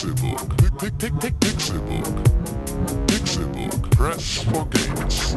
Pick, Pixelbook. Pixelbook. Press for games.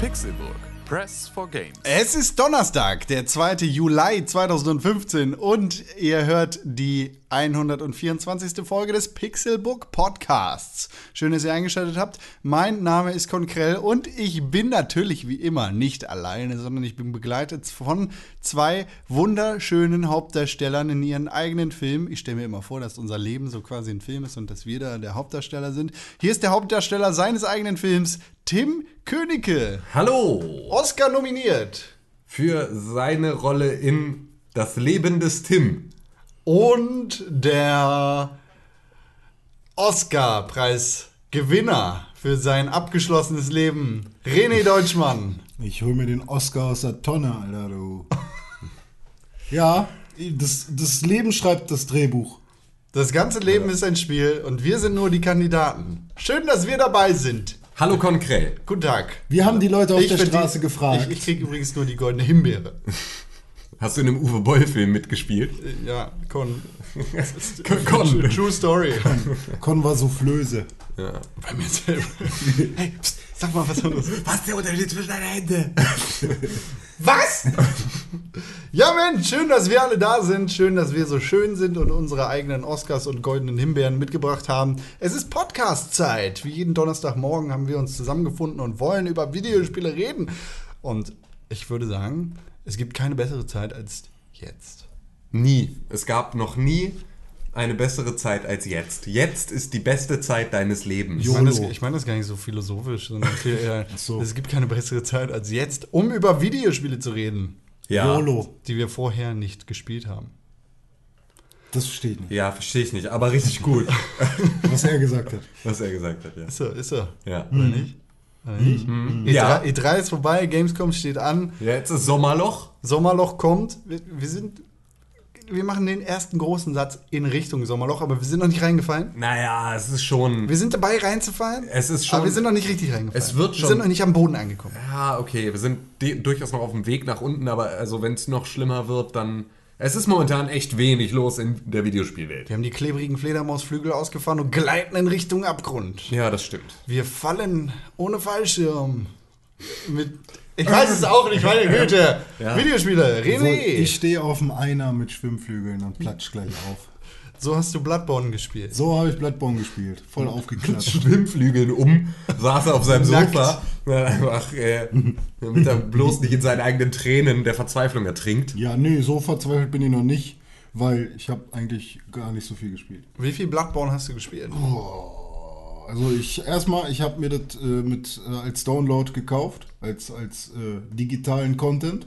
Pixelburg. Press for Games. Es ist Donnerstag, der 2. Juli 2015 und ihr hört die 124. Folge des Pixelbook Podcasts. Schön, dass ihr eingeschaltet habt. Mein Name ist Konkrell und ich bin natürlich wie immer nicht alleine, sondern ich bin begleitet von zwei wunderschönen Hauptdarstellern in ihren eigenen Filmen. Ich stelle mir immer vor, dass unser Leben so quasi ein Film ist und dass wir da der Hauptdarsteller sind. Hier ist der Hauptdarsteller seines eigenen Films, Tim Königke. Hallo! Oscar nominiert. Für seine Rolle in Das Leben des Tim. Und der Oscar-Preisgewinner für sein abgeschlossenes Leben, René Deutschmann. Ich hol mir den Oscar aus der Tonne, Alter, du. ja, das, das Leben schreibt das Drehbuch. Das ganze Leben ist ein Spiel und wir sind nur die Kandidaten. Schön, dass wir dabei sind. Hallo Konkrell. Guten Tag. Wir haben die Leute auf der verdien- Straße gefragt. Ich, ich krieg übrigens nur die goldene Himbeere. Hast du in einem Uwe Boll-Film mitgespielt? Ja, Con. Con- Con. True Story. Con war Soufflöse. Ja. Bei mir selber. Hey, pst, sag mal was anderes. Was ist der Unterschied zwischen deinen Händen? Was? ja, Mensch, schön, dass wir alle da sind. Schön, dass wir so schön sind und unsere eigenen Oscars und goldenen Himbeeren mitgebracht haben. Es ist Podcast-Zeit. Wie jeden Donnerstagmorgen haben wir uns zusammengefunden und wollen über Videospiele reden. Und ich würde sagen, es gibt keine bessere Zeit als jetzt. Nie. Es gab noch nie eine bessere Zeit als jetzt. Jetzt ist die beste Zeit deines Lebens. Ich meine, das, ich meine das gar nicht so philosophisch, sondern viel eher, so. es gibt keine bessere Zeit als jetzt, um über Videospiele zu reden, Ja. YOLO. die wir vorher nicht gespielt haben. Das verstehe ich nicht, Ja, verstehe ich nicht, aber richtig gut, was er gesagt hat. was er gesagt hat. Ja. Ist er, ist er. Ja. Oder nicht? Nicht? E3, Ja. E3 ist vorbei, Gamescom steht an, Jetzt ist Sommerloch. Sommerloch kommt. Wir, wir sind. Wir machen den ersten großen Satz in Richtung Sommerloch, aber wir sind noch nicht reingefallen. Naja, es ist schon. Wir sind dabei reinzufallen. Es ist schon- Aber wir sind noch nicht richtig reingefallen. Es wird Wir schon- sind noch nicht am Boden angekommen. Ja, okay, wir sind durchaus noch auf dem Weg nach unten, aber also wenn es noch schlimmer wird, dann. Es ist momentan echt wenig los in der Videospielwelt. Wir haben die klebrigen Fledermausflügel ausgefahren und gleiten in Richtung Abgrund. Ja, das stimmt. Wir fallen ohne Fallschirm. Mit. Ich weiß es auch nicht, meine Güte. Ja. Videospiele, So, René. ich stehe auf dem Einer mit Schwimmflügeln und platsch gleich auf. So hast du Bloodborne gespielt. So habe ich Bloodborne gespielt. Voll aufgeklatscht. Schwimmflügeln um, saß er auf seinem. Sofa, und hat einfach, äh, damit er bloß nicht in seinen eigenen Tränen der Verzweiflung ertrinkt. Ja, nee, so verzweifelt bin ich noch nicht, weil ich habe eigentlich gar nicht so viel gespielt. Wie viel Bloodborne hast du gespielt? Also ich erstmal, ich habe mir das äh, mit äh, als Download gekauft, als als äh, digitalen Content,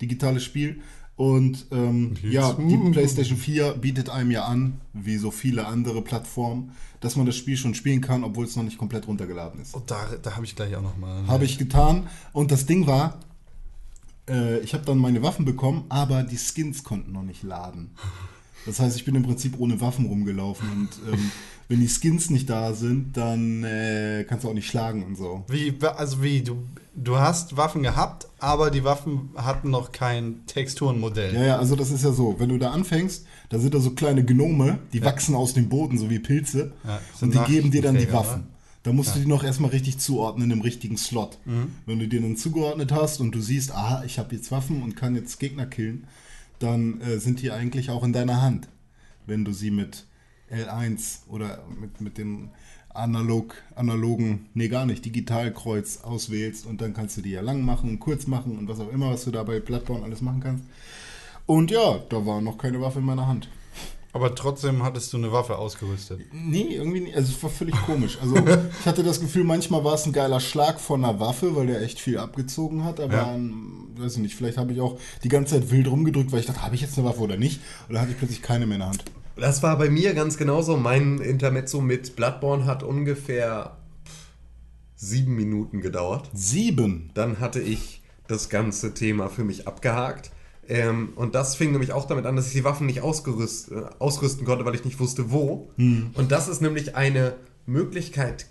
digitales Spiel. Und ähm, ja, die PlayStation 4 bietet einem ja an, wie so viele andere Plattformen, dass man das Spiel schon spielen kann, obwohl es noch nicht komplett runtergeladen ist. Oh, da da habe ich gleich auch noch mal. Habe ich getan. Und das Ding war, äh, ich habe dann meine Waffen bekommen, aber die Skins konnten noch nicht laden. Das heißt, ich bin im Prinzip ohne Waffen rumgelaufen. Und ähm, wenn die Skins nicht da sind, dann äh, kannst du auch nicht schlagen und so. Wie, also wie, du, du hast Waffen gehabt, aber die Waffen hatten noch kein Texturenmodell. Ja, ja, also das ist ja so. Wenn du da anfängst, da sind da so kleine Gnome, die wachsen aus dem Boden, so wie Pilze. Ja, und die geben dir dann die Waffen. Da musst du die noch erstmal richtig zuordnen im richtigen Slot. Mhm. Wenn du dir dann zugeordnet hast und du siehst, aha, ich habe jetzt Waffen und kann jetzt Gegner killen, dann äh, sind die eigentlich auch in deiner Hand. Wenn du sie mit L1 oder mit, mit dem analog, analogen, nee gar nicht, Digitalkreuz auswählst und dann kannst du die ja lang machen kurz machen und was auch immer, was du da bei Bloodborne alles machen kannst. Und ja, da war noch keine Waffe in meiner Hand. Aber trotzdem hattest du eine Waffe ausgerüstet. Nee, irgendwie nicht. Also es war völlig komisch. Also ich hatte das Gefühl, manchmal war es ein geiler Schlag von einer Waffe, weil der echt viel abgezogen hat. Aber Ja. ähm, weiß ich nicht, vielleicht habe ich auch die ganze Zeit wild rumgedrückt, weil ich dachte, habe ich jetzt eine Waffe oder nicht? Oder hatte ich plötzlich keine mehr in der Hand. Das war bei mir ganz genauso. Mein Intermezzo mit Bloodborne hat ungefähr sieben Minuten gedauert. Sieben. Dann hatte ich das ganze Thema für mich abgehakt. Ähm, und das fing nämlich auch damit an, dass ich die Waffen nicht ausgerüst, äh, ausrüsten konnte, weil ich nicht wusste, wo. Und dass es nämlich eine Möglichkeit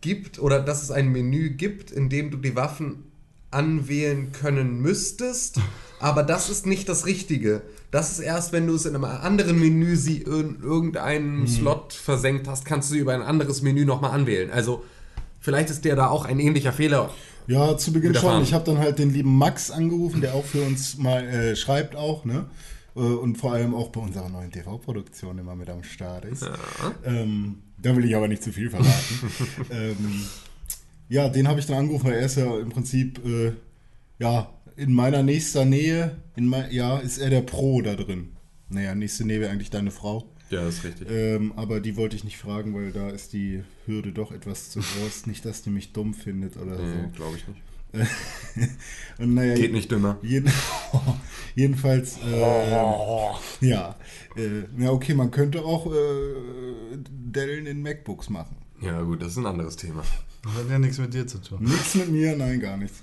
gibt oder dass es ein Menü gibt, in dem du die Waffen anwählen können müsstest, aber das ist nicht das Richtige. Das ist erst, wenn du es in einem anderen Menü sie in irgendeinem Slot versenkt hast, kannst du sie über ein anderes Menü nochmal anwählen. Also vielleicht ist dir da auch ein ähnlicher Fehler. Ja, zu Beginn schon. Ich habe dann halt den lieben Max angerufen, der auch für uns mal äh, schreibt auch, ne? Äh, Und vor allem auch bei unserer neuen TV-Produktion immer mit am Start ist. Ähm, da will ich aber nicht zu viel verraten. ähm, ja, den habe ich dann angerufen, weil er ist ja im Prinzip, äh, ja, in meiner nächster Nähe, in mein, ja, ist er der Pro da drin. Naja, nächste Nähe wäre eigentlich deine Frau. Ja, das ist richtig. Ähm, aber die wollte ich nicht fragen, weil da ist die Hürde doch etwas zu groß. Nicht, dass die mich dumm findet oder Nee, so. glaube ich nicht. Und naja, Geht nicht dümmer. Jeden, jedenfalls, äh, ja. Äh, ja, okay, man könnte auch äh, Dellen in MacBooks machen. Ja, gut, das ist ein anderes Thema. Das hat ja nichts mit dir zu tun. Nichts mit mir, nein, gar nichts.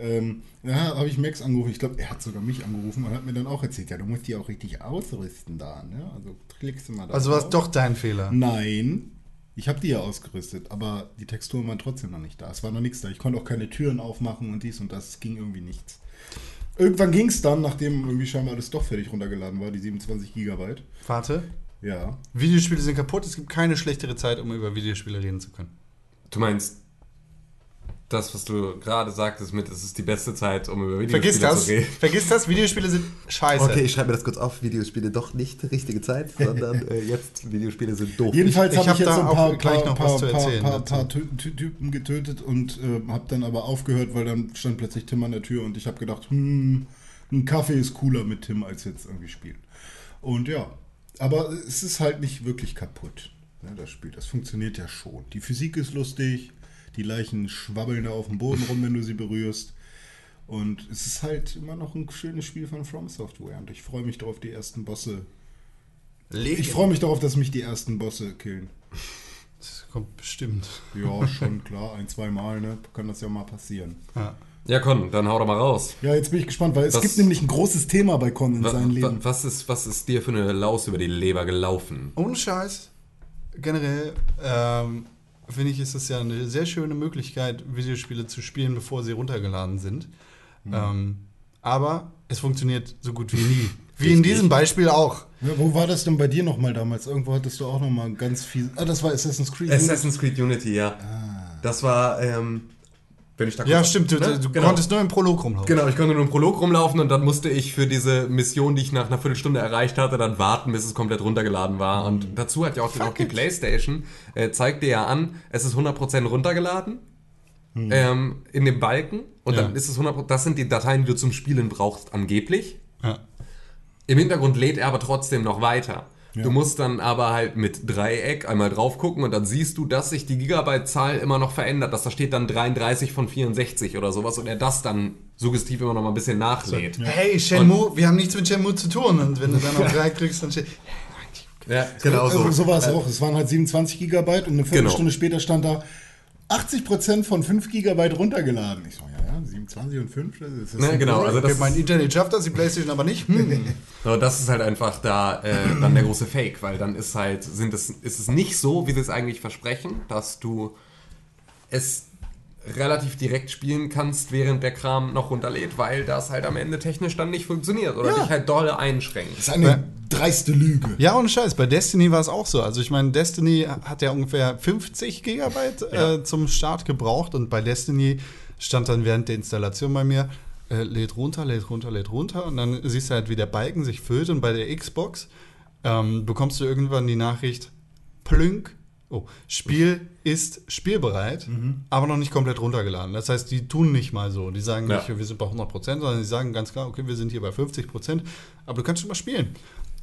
Ähm, ja, habe ich Max angerufen. Ich glaube, er hat sogar mich angerufen und hat mir dann auch erzählt, ja, du musst die auch richtig ausrüsten da, ne? Also klickst du mal da. Also war es doch dein Fehler. Nein, ich habe die ja ausgerüstet, aber die Texturen waren trotzdem noch nicht da. Es war noch nichts da. Ich konnte auch keine Türen aufmachen und dies und das. Es ging irgendwie nichts. Irgendwann ging es dann, nachdem irgendwie scheinbar alles doch fertig runtergeladen war, die 27 Gigabyte. Warte. Ja. Videospiele sind kaputt. Es gibt keine schlechtere Zeit, um über Videospiele reden zu können. Du meinst das, was du gerade sagtest mit, es ist die beste Zeit, um über Videospiele Vergiss das. zu reden. Vergiss das. Videospiele sind scheiße. Okay, ich schreibe mir das kurz auf. Videospiele doch nicht die richtige Zeit, sondern äh, jetzt Videospiele sind doof. Jedenfalls Ich- ich habe ich, hab jetzt da ein auch paar, gleich paar, noch paar, was zu erzählen paar, paar Ty- Typen getötet und äh, habe dann aber aufgehört, weil dann stand plötzlich Tim an der Tür und ich habe gedacht, hm, ein Kaffee ist cooler mit Tim als jetzt irgendwie spielen. Und ja, aber es ist halt nicht wirklich kaputt, ne, das Spiel. Das funktioniert ja schon. Die Physik ist lustig, die Leichen schwabbeln da auf dem Boden rum, wenn du sie berührst. Und es ist halt immer noch ein schönes Spiel von From Software. Und ich freue mich darauf, die ersten Bosse. Ich freue mich darauf, dass mich die ersten Bosse killen. Das kommt bestimmt. Ja, schon klar, ein, zwei Mal, ne? Kann das ja mal passieren. Ja. Ja, Con, dann hau doch mal raus. Ja, jetzt bin ich gespannt, weil es Was- gibt nämlich ein großes Thema bei Con in Wa- seinem wa- Leben. Was ist, was ist dir für eine Laus über die Leber gelaufen? Ohne Scheiß. Generell ähm, finde ich, ist es ja eine sehr schöne Möglichkeit, Videospiele zu spielen, bevor sie runtergeladen sind. Ähm, aber es funktioniert so gut wie nie. Wie in diesem Beispiel auch. Ja, wo war das denn bei dir nochmal damals? Irgendwo hattest du auch nochmal ganz viel. Ah, das war Assassin's Creed. Assassin's Creed Unity, ja. Das war, ähm, wenn ich da Ja, stimmt. Du, Ne? du Genau. konntest nur im Prolog rumlaufen. Genau, ich konnte nur im Prolog rumlaufen und dann musste ich für diese Mission, die ich nach einer Viertelstunde erreicht hatte, dann warten, bis es komplett runtergeladen war. Und dazu hat ja auch, auch die Playstation, äh, zeigt dir ja an, es ist 100% runtergeladen ähm, in dem Balken und Ja. dann ist es 100%, das sind die Dateien, die du zum Spielen brauchst, angeblich. Ja. Im Hintergrund lädt er aber trotzdem noch weiter. Ja. Du musst dann aber halt mit Dreieck einmal drauf gucken und dann siehst du, dass sich die Gigabyte-Zahl immer noch verändert. Dass da steht dann 33 von 64 oder sowas und er das dann suggestiv immer noch mal ein bisschen nachlädt. Hey, Shenmue, wir haben nichts mit Shenmue zu tun. Und wenn du dann auf Dreieck drückst, dann steht. Ja, genau Also, so. so war es auch. Es waren halt 27 Gigabyte und eine Viertelstunde später stand da 80% von 5 Gigabyte runtergeladen. Ich so, ja, ja, 27 und 5, das ist Ja, genau, also das, Okay, mein Internet schafft das, die Playstation aber nicht. Hm. so, das ist halt einfach da äh, dann der große Fake, weil dann ist halt, sind es, ist es nicht so, wie sie es eigentlich versprechen, dass du es relativ direkt spielen kannst, während der Kram noch runterlädt, weil das halt am Ende technisch dann nicht funktioniert oder Ja. dich halt doll einschränkt. Das ist eine dreiste Lüge. Ja, ohne Scheiß. Bei Destiny war es auch so. Also ich meine, Destiny hat ja ungefähr 50 Gigabyte äh, zum Start gebraucht und bei Destiny stand dann während der Installation bei mir, äh, lädt runter, lädt runter, lädt runter und dann siehst du halt, wie der Balken sich füllt und bei der Xbox ähm, bekommst du irgendwann die Nachricht, plünk, oh, Spiel ist spielbereit, aber noch nicht komplett runtergeladen. Das heißt, die tun nicht mal so. Die sagen Ja. nicht, wir sind bei 100%, sondern die sagen ganz klar, okay, wir sind hier bei 50%, aber du kannst schon mal spielen.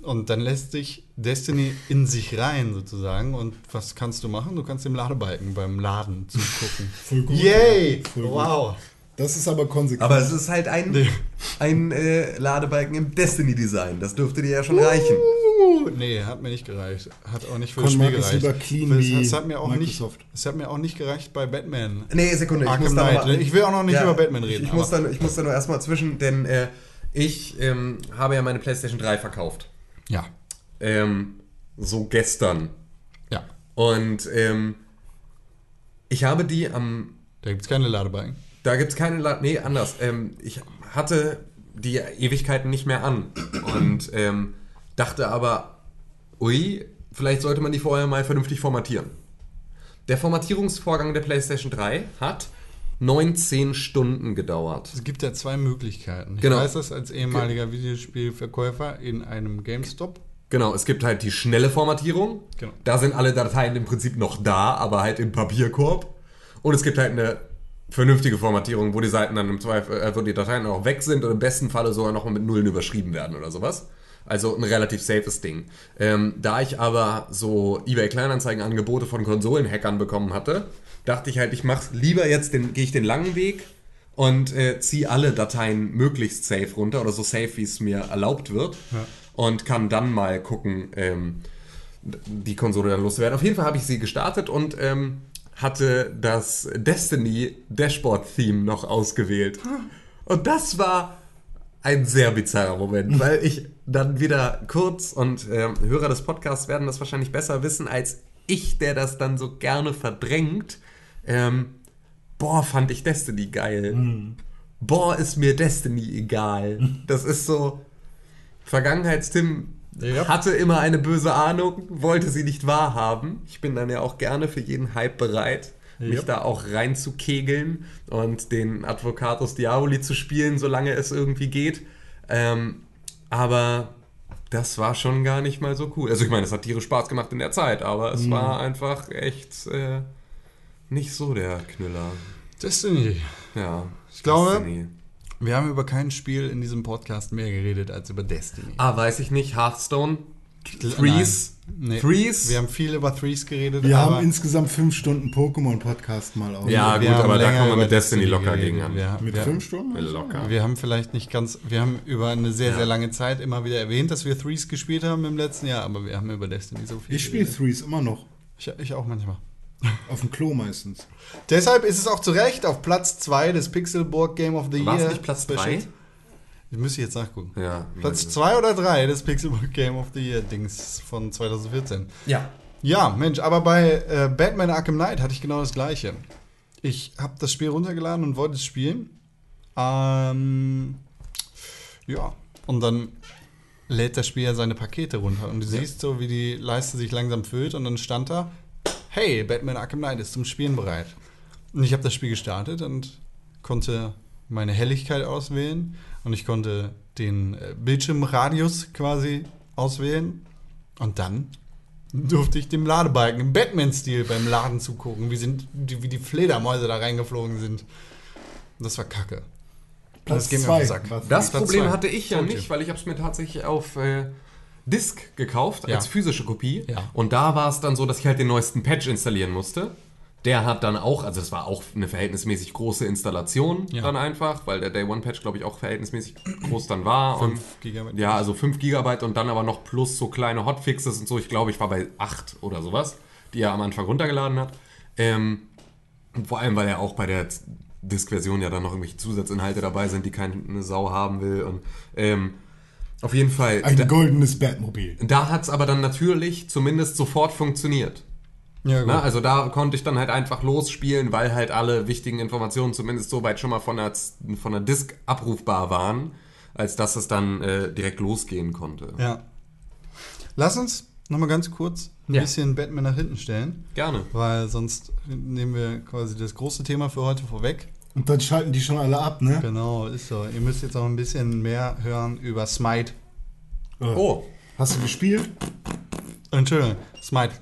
Und dann lässt sich Destiny in sich rein sozusagen. Und was kannst du machen? Du kannst dem Ladebalken beim Laden zugucken. Voll gut. Yay! Voll gut. Wow! Das ist aber konsequent. Aber es ist halt ein, ein äh, Ladebalken im Destiny-Design. Das dürfte dir ja schon reichen. Uh, nee, hat mir nicht gereicht. Hat auch nicht für das Con Spiel gereicht. lieber clean es, es hat mir auch nicht, es hat mir auch nicht gereicht bei Batman. Nee, Sekunde, ich muss Knight. mal, Ich will auch noch nicht über Batman reden, Ich, ich, muss aber- da, ich muss da nur erstmal zwischen, denn äh, Ich ähm, habe ja meine PlayStation 3 verkauft. Ja. Ähm, so gestern. Ja. Und ähm, ich habe die am. Da gibt es keine Ladebalken. Da gibt es keine. La nee, anders. Ähm, ich hatte die Ewigkeiten nicht mehr an. Und ähm, dachte aber, ui, vielleicht sollte man die vorher mal vernünftig formatieren. Der Formatierungsvorgang der PlayStation 3 hat 19 Stunden gedauert. Es gibt ja zwei Möglichkeiten. Ich Genau. weiß das als ehemaliger Videospielverkäufer in einem GameStop. Genau, es gibt halt die schnelle Formatierung. Genau. Da sind alle Dateien im Prinzip noch da, aber halt im Papierkorb. Und es gibt halt eine vernünftige Formatierung, wo die Seiten dann im Zweifel, äh, wo die Dateien auch weg sind und im besten Falle sogar noch mal mit Nullen überschrieben werden oder sowas. Also ein relativ safes Ding. Ähm, da ich aber so eBay Kleinanzeigen-Angebote von Konsolenhackern bekommen hatte, dachte ich halt, ich mach's lieber jetzt den, gehe ich den langen Weg und äh, ziehe alle Dateien möglichst safe runter oder so safe, wie es mir erlaubt wird. Und kann dann mal gucken, ähm, die Konsole dann loszuwerden. Auf jeden Fall habe ich sie gestartet und ähm, hatte das Destiny Dashboard-Theme noch ausgewählt. Und das war ein sehr bizarrer Moment, weil ich dann wieder kurz und ähm, Hörer des Podcasts werden das wahrscheinlich besser wissen als ich, der das dann so gerne verdrängt. Ähm, boah, fand ich Destiny geil. Boah, ist mir Destiny egal. Das ist so. Vergangenheits-Tim Ja. hatte immer eine böse Ahnung, wollte sie nicht wahrhaben. Ich bin dann ja auch gerne für jeden Hype bereit, mich Ja. da auch reinzukegeln und den Advocatus Diaboli zu spielen, solange es irgendwie geht. Ähm, aber das war schon gar nicht mal so cool. Also ich meine, es hat tierisch Spaß gemacht in der Zeit, aber es war einfach echt äh, nicht so der Knüller. Destiny. Ja. Ich glaube- Destiny. Wir haben über kein Spiel in diesem Podcast mehr geredet als über Destiny. Ah, weiß ich nicht. Hearthstone? Threes. Nee. Threes. Wir haben viel über Threes geredet. Wir haben insgesamt fünf Stunden Pokémon-Podcast mal auf. Ja, wir gut, aber da kommen wir mit Destiny, locker gegen an. Wir, mit wir fünf Stunden? Locker. Wir haben vielleicht nicht ganz, wir haben über eine sehr, ja. sehr lange Zeit immer wieder erwähnt, dass wir Threes gespielt haben im letzten Jahr, aber wir haben über Destiny so viel. Ich spiele Threes immer noch. Ich, ich auch manchmal. Auf dem Klo meistens. Deshalb ist es auch zu Recht auf Platz 2 des Pixelburg Game of the War's Year. War es nicht Platz 3? Ich müsste jetzt nachgucken. Ja. Platz 2 oder 3 des Pixelburg Game of the Year Dings von 2014. Ja. Ja, Mensch, aber bei äh, Batman Arkham Knight hatte ich genau das gleiche. Ich habe das Spiel runtergeladen und wollte es spielen. Ähm, ja, und dann lädt das Spiel ja seine Pakete runter und du siehst so, wie die Leiste sich langsam füllt und dann stand da, hey, Batman Arkham Knight ist zum Spielen bereit. Und ich habe das Spiel gestartet und konnte meine Helligkeit auswählen und ich konnte den äh, Bildschirmradius quasi auswählen und dann durfte ich dem Ladebalken im Batman-Stil beim Laden zugucken, wie, sind, die, wie die Fledermäuse da reingeflogen sind. Und das war kacke. Platz auf den zwei. Sack. Was? Das Platz Problem zwei. hatte ich ja nicht, weil ich habe es mir tatsächlich auf äh, Disk gekauft, Ja. als physische Kopie. Ja. Und da war es dann so, dass ich halt den neuesten Patch installieren musste. Der hat dann auch, also das war auch eine verhältnismäßig große Installation Ja. dann einfach, weil der Day One Patch, glaube ich, auch verhältnismäßig groß dann war. Fünf und, Gigabyte. Ja, also 5 Gigabyte und dann aber noch plus so kleine Hotfixes und so. Ich glaube, ich war bei 8 oder sowas, die er am Anfang runtergeladen hat. Ähm, vor allem, weil ja auch bei der Disk-Version ja dann noch irgendwelche Zusatzinhalte dabei sind, die keine Sau haben will. Und ähm, auf jeden Fall. Ein da goldenes Batmobil. da hat es aber dann natürlich zumindest sofort funktioniert. Ja, gut. Na, also da konnte ich dann halt einfach losspielen, weil halt alle wichtigen Informationen zumindest so weit schon mal von der, von der Disk abrufbar waren, als dass es dann äh, direkt losgehen konnte. ja. Lass uns nochmal ganz kurz ein Ja. bisschen Batman nach hinten stellen, Gerne. weil sonst nehmen wir quasi das große Thema für heute vorweg. Und dann schalten die schon alle ab, ne? Genau, ist so. Ihr müsst jetzt noch ein bisschen mehr hören über Smite. Oh, Hast du gespielt? Entschuldigung, Smite.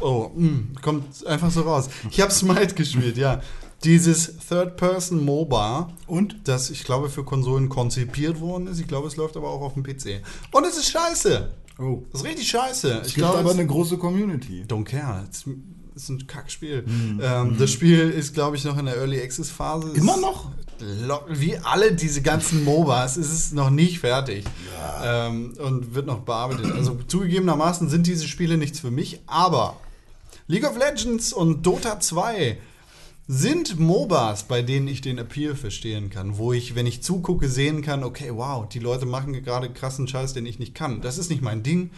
Oh, mm, kommt einfach so raus. Ich habe Smite gespielt, ja. Dieses Third-Person-MOBA, Und? das ich glaube für Konsolen konzipiert worden ist. Ich glaube, es läuft aber auch auf dem PC. Und es ist scheiße. Oh. Das ist richtig scheiße. Es Ich gibt glaube, aber eine große Community. Don't care. Es ist ein Kackspiel. Ähm, das Spiel ist, glaube ich, noch in der Early Access Phase. Immer noch? Wie alle diese ganzen MOBAs ist es noch nicht fertig. Ähm, und wird noch bearbeitet. Also zugegebenermaßen sind diese Spiele nichts für mich, aber League of Legends und Dota 2 sind MOBAs, bei denen ich den Appeal verstehen kann, wo ich, wenn ich zugucke, sehen kann, okay, wow, die Leute machen gerade krassen Scheiß, den ich nicht kann. Das ist nicht mein Ding,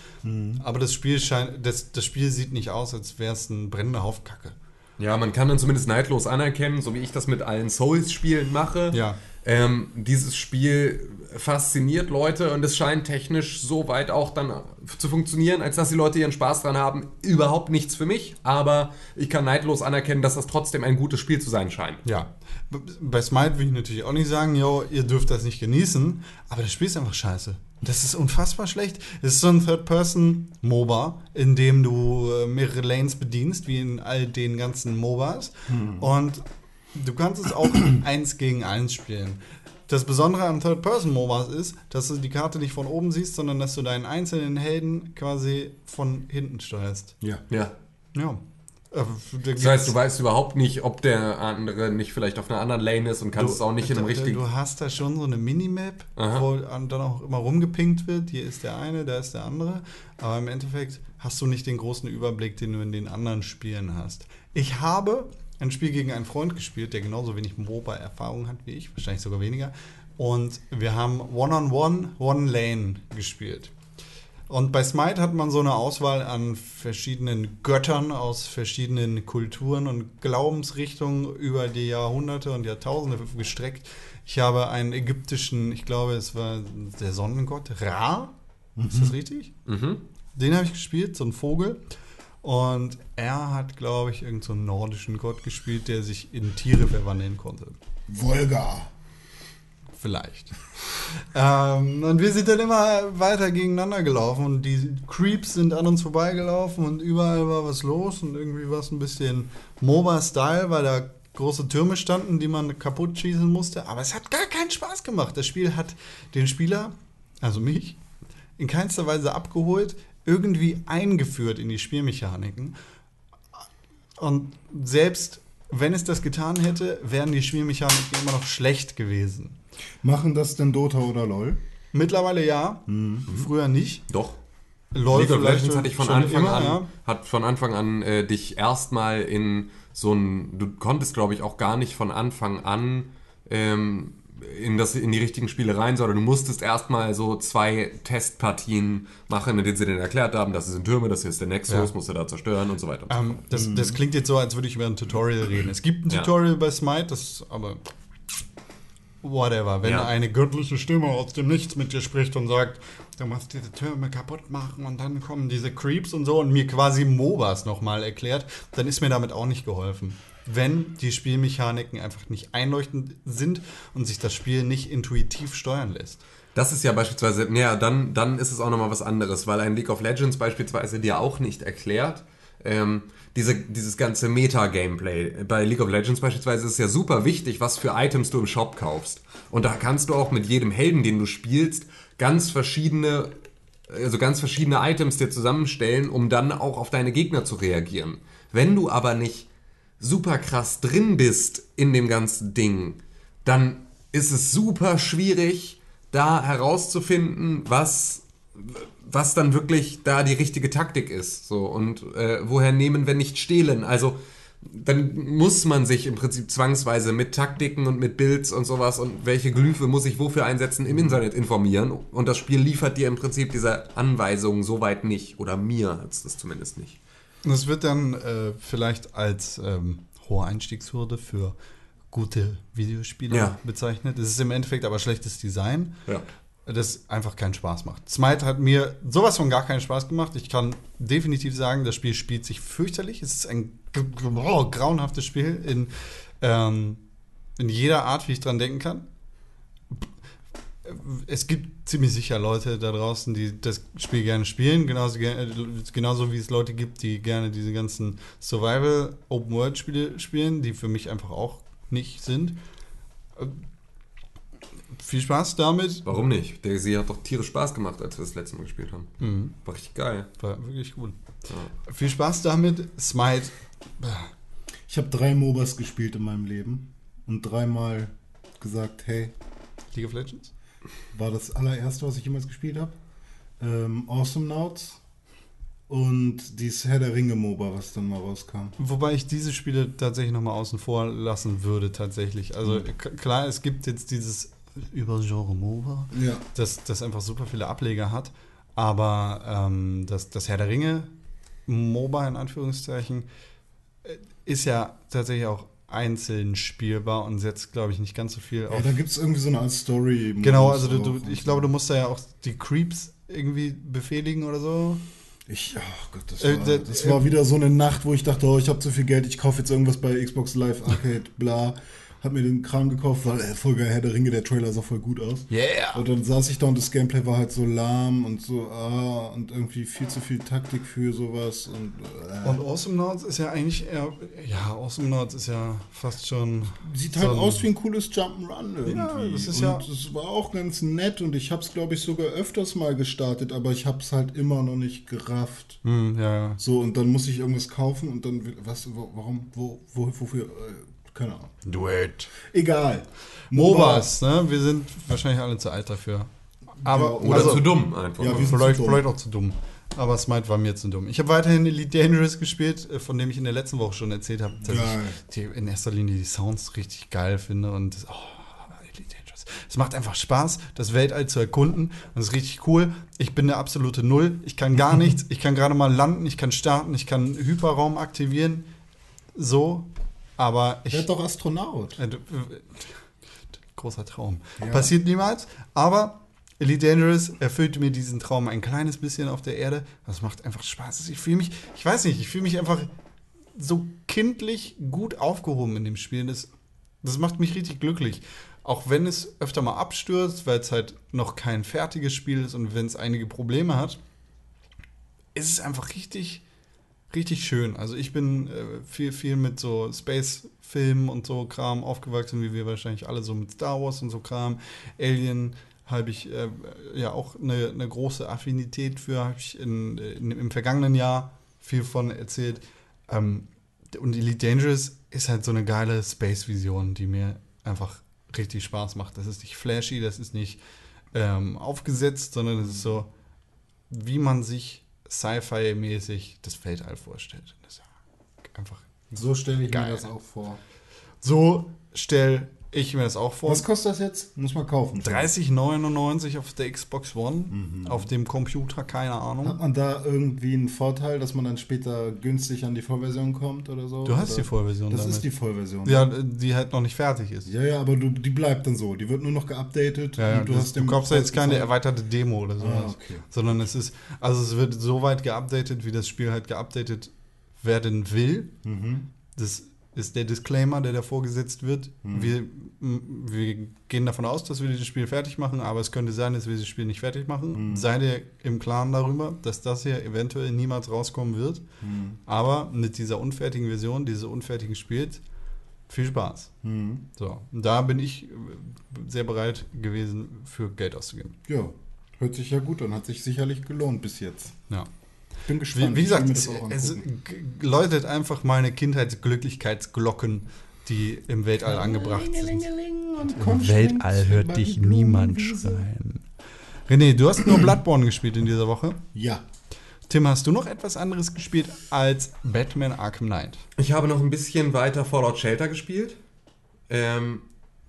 aber das Spiel scheint, das, das Spiel sieht nicht aus, als wäre es ein brennender Haufen Kacke. Ja, man kann dann zumindest neidlos anerkennen, so wie ich das mit allen Souls-Spielen mache. Ja. Ähm, dieses Spiel fasziniert Leute und es scheint technisch so weit auch dann zu funktionieren, als dass die Leute ihren Spaß dran haben. Überhaupt nichts für mich, aber ich kann neidlos anerkennen, dass das trotzdem ein gutes Spiel zu sein scheint. Ja. Bei Smite will ich natürlich auch nicht sagen, yo, ihr dürft das nicht genießen, aber das Spiel ist einfach scheiße. Das ist unfassbar schlecht. Es ist so ein Third-Person-MOBA, in dem du äh, mehrere Lanes bedienst, wie in all den ganzen MOBAs. Und du kannst es auch eins gegen eins spielen. Das Besondere an Third-Person-MOBAs ist, dass du die Karte nicht von oben siehst, sondern dass du deinen einzelnen Helden quasi von hinten steuerst. Ja. Ja. Ja. Äh, da Das heißt, du weißt überhaupt nicht, ob der andere nicht vielleicht auf einer anderen Lane ist und kannst es auch nicht in einem du, richtigen. Du hast da schon so eine Minimap, Aha. wo an- dann auch immer rumgepinkt wird. Hier ist der eine, da ist der andere. Aber im Endeffekt hast du nicht den großen Überblick, den du in den anderen Spielen hast. Ich habe ein Spiel gegen einen Freund gespielt, der genauso wenig MOBA-Erfahrung hat wie ich, wahrscheinlich sogar weniger. Und wir haben One-on-One, One-Lane gespielt. Und bei Smite hat man so eine Auswahl an verschiedenen Göttern aus verschiedenen Kulturen und Glaubensrichtungen über die Jahrhunderte und Jahrtausende gestreckt. Ich habe einen ägyptischen, ich glaube, es war der Sonnengott Ra. Ist das richtig? Mhm. Den habe ich gespielt, so ein Vogel. Und er hat, glaube ich, irgendeinen so nordischen Gott gespielt, der sich in Tiere verwandeln konnte. Volga. Vielleicht. ähm, und wir sind dann immer weiter gegeneinander gelaufen und die Creeps sind an uns vorbeigelaufen und überall war was los und irgendwie war es ein bisschen MOBA-Style, weil da große Türme standen, die man kaputt schießen musste. Aber es hat gar keinen Spaß gemacht. Das Spiel hat den Spieler, also mich, in keinster Weise abgeholt, irgendwie eingeführt in die Spielmechaniken. Und selbst wenn es das getan hätte, wären die Spielmechaniken immer noch schlecht gewesen. Machen das denn Dota oder LOL? Mittlerweile ja, früher nicht. Doch. LOL League of vielleicht Legends hatte ich von Anfang immer, an, ja. hat von Anfang an äh, dich erstmal in so ein, du konntest glaube ich auch gar nicht von Anfang an ähm, in, das, in die richtigen Spiele rein, sondern du musstest erstmal so zwei Testpartien machen, in denen sie dir erklärt haben, das sind Türme, das hier ist der Nexus, Ja. musst du da zerstören und so weiter. und so Ähm, das, das klingt jetzt so, als würde ich über ein Tutorial reden. Es gibt ein Ja. Tutorial bei Smite, das aber whatever. Wenn Ja. eine göttliche Stimme aus dem Nichts mit dir spricht und sagt, du musst diese Türme kaputt machen und dann kommen diese Creeps und so und mir quasi MOBAs nochmal erklärt, dann ist mir damit auch nicht geholfen. Wenn die Spielmechaniken einfach nicht einleuchtend sind und sich das Spiel nicht intuitiv steuern lässt. Das ist ja beispielsweise, ja, dann, dann ist es auch nochmal was anderes, weil ein League of Legends beispielsweise dir auch nicht erklärt, ähm, diese, dieses ganze Meta-Gameplay. Bei League of Legends beispielsweise ist es ja super wichtig, was für Items du im Shop kaufst. Und da kannst du auch mit jedem Helden, den du spielst, ganz verschiedene, also ganz verschiedene Items dir zusammenstellen, um dann auch auf deine Gegner zu reagieren. Wenn du aber nicht super krass drin bist in dem ganzen Ding, dann ist es super schwierig, da herauszufinden, was, was dann wirklich da die richtige Taktik ist. So, und äh, woher nehmen, wenn nicht stehlen? Also, dann muss man sich im Prinzip zwangsweise mit Taktiken und mit Builds und sowas und welche Glyphe muss ich wofür einsetzen im Internet informieren. Und das Spiel liefert dir im Prinzip diese Anweisungen soweit nicht. Oder mir hat es das zumindest nicht. Das wird dann äh, vielleicht als ähm, hohe Einstiegshürde für gute Videospiele Ja. bezeichnet. Es ist im Endeffekt aber schlechtes Design, Ja. das einfach keinen Spaß macht. Smite hat mir sowas von gar keinen Spaß gemacht. Ich kann definitiv sagen, das Spiel spielt sich fürchterlich. Es ist ein oh, grauenhaftes Spiel in, ähm, in jeder Art, wie ich dran denken kann. Es gibt ziemlich sicher Leute da draußen, die das Spiel gerne spielen, genauso, genauso wie es Leute gibt, die gerne diese ganzen Survival-Open-World-Spiele spielen, die für mich einfach auch nicht sind. Äh, Viel Spaß damit. Warum nicht? Der sie hat doch tierisch Spaß gemacht, als wir das letzte Mal gespielt haben. Mhm. War richtig geil. War wirklich gut. Viel Spaß damit. Smite. Ich habe drei MOBAs gespielt in meinem Leben und dreimal gesagt, hey, League of Legends? War das allererste, was ich jemals gespielt habe. Ähm, awesome Nauts und dieses Herr der Ringe MOBA, was dann mal rauskam. Wobei ich diese Spiele tatsächlich nochmal außen vor lassen würde, tatsächlich. Also k- klar, es gibt jetzt dieses Übergenre MOBA, Ja. das, das einfach super viele Ableger hat. Aber ähm, das, das Herr der Ringe MOBA in Anführungszeichen äh, ist ja tatsächlich auch einzeln spielbar und setzt, glaube ich, nicht ganz so viel Ja, auf. da gibt es irgendwie so eine Art Story. genau, also du, du, ich glaube, du musst da ja auch die Creeps irgendwie befehligen oder so. Ich, ach Gott, das Äh, war, der- das war wieder so eine Nacht, wo ich dachte, oh, ich habe zu viel Geld, ich kaufe jetzt irgendwas bei Xbox Live Arcade, bla. Hab mir den Kram gekauft, weil äh, voll geil, Herr der Ringe, der Trailer sah voll gut aus. Yeah! Und dann saß ich da und das Gameplay war halt so lahm und so, ah, und irgendwie viel zu viel Taktik für sowas. Und, äh, Und Awesome Nords ist ja eigentlich eher, ja, Awesome Nords ist ja fast schon. Sieht halt so ein- aus wie ein cooles Jump'n'Run irgendwie. Ja, das ist und ja- es war auch ganz nett und ich hab's, glaube ich, sogar öfters mal gestartet, aber ich hab's halt immer noch nicht gerafft. Hm, ja, ja. So, und dann muss ich irgendwas kaufen und dann, will- was, warum, wo, wo wofür, äh, keine Ahnung. Do it. Egal. MOBAs, ne? Wir sind wahrscheinlich alle zu alt dafür. Aber, Ja, Oder also, zu dumm einfach. Ja, wir sind vielleicht, zu dumm. vielleicht auch zu dumm. Aber Smite war mir zu dumm. Ich habe weiterhin Elite Dangerous gespielt, äh, von dem ich in der letzten Woche schon erzählt habe, dass ich die, in erster Linie die Sounds richtig geil finde und das, oh, Elite Dangerous. Es macht einfach Spaß, das Weltall zu erkunden und es ist richtig cool. Ich bin eine absolute Null. Ich kann gar nichts. Ich kann gerade mal landen, ich kann starten, ich kann Hyperraum aktivieren. So, aber ich. Ist doch Astronaut. Äh, Großer Traum. Ja. Passiert niemals, aber Elite Dangerous erfüllt mir diesen Traum ein kleines bisschen auf der Erde. Das macht einfach Spaß. Ich fühle mich, ich weiß nicht, ich fühle mich einfach so kindlich gut aufgehoben in dem Spiel. Das, das macht mich richtig glücklich. Auch wenn es öfter mal abstürzt, weil es halt noch kein fertiges Spiel ist und wenn es einige Probleme hat, ist es einfach richtig, richtig schön. Also ich bin äh, viel, viel mit so Space-Filmen und so Kram aufgewachsen, wie wir wahrscheinlich alle so mit Star Wars und so Kram. Alien habe ich äh, ja auch eine, eine große Affinität für, habe ich in, in, im vergangenen Jahr viel von erzählt. Ähm, und Elite Dangerous ist halt so eine geile Space-Vision, die mir einfach richtig Spaß macht. Das ist nicht flashy, das ist nicht ähm, aufgesetzt, sondern es ist so, wie man sich Sci-Fi-mäßig das Weltall vorstellt. Das ist ja einfach So stelle ich Geil. mir das auch vor. so stell ich mir das auch vor. Was kostet das jetzt? Muss man kaufen. 30,99 auf der Xbox One, Mhm. auf dem Computer, keine Hat Ahnung. man da irgendwie einen Vorteil, dass man dann später günstig an die Vollversion kommt oder so? Du hast oder? die Vollversion Das damit. ist die Vollversion. Ja, die halt noch nicht fertig ist. Ja, ja, aber du, die bleibt dann so. Die wird nur noch geupdatet. Ja, du, hast du kaufst ja jetzt keine erweiterte Demo oder sowas. Ah, okay. Sondern es ist, also es wird so weit geupdatet, wie das Spiel halt geupdatet werden will. Mhm. Das ist der Disclaimer, der davor gesetzt wird. Wir, m- wir gehen davon aus, dass wir dieses Spiel fertig machen, aber es könnte sein, dass wir dieses Spiel nicht fertig machen. Sei dir im Klaren darüber, dass das hier eventuell niemals rauskommen wird. Aber mit dieser unfertigen Version, dieses unfertigen Spiels, viel Spaß. Mhm. So, da bin ich äh, sehr bereit gewesen, für Geld auszugeben. Ja, hört sich ja gut an. Hat sich sicherlich gelohnt bis jetzt. Ja. Bin gespannt. Wie, wie gesagt, es, das auch es angucken. g- läutet einfach meine Kindheitsglücklichkeitsglocken, die im Weltall angebracht sind. Im Weltall hört dich niemand schreien. René, du hast nur Bloodborne gespielt in dieser Woche. Ja. Tim, hast du noch etwas anderes gespielt als Batman Arkham Knight? Ich habe noch ein bisschen weiter Fallout Shelter gespielt. Ähm,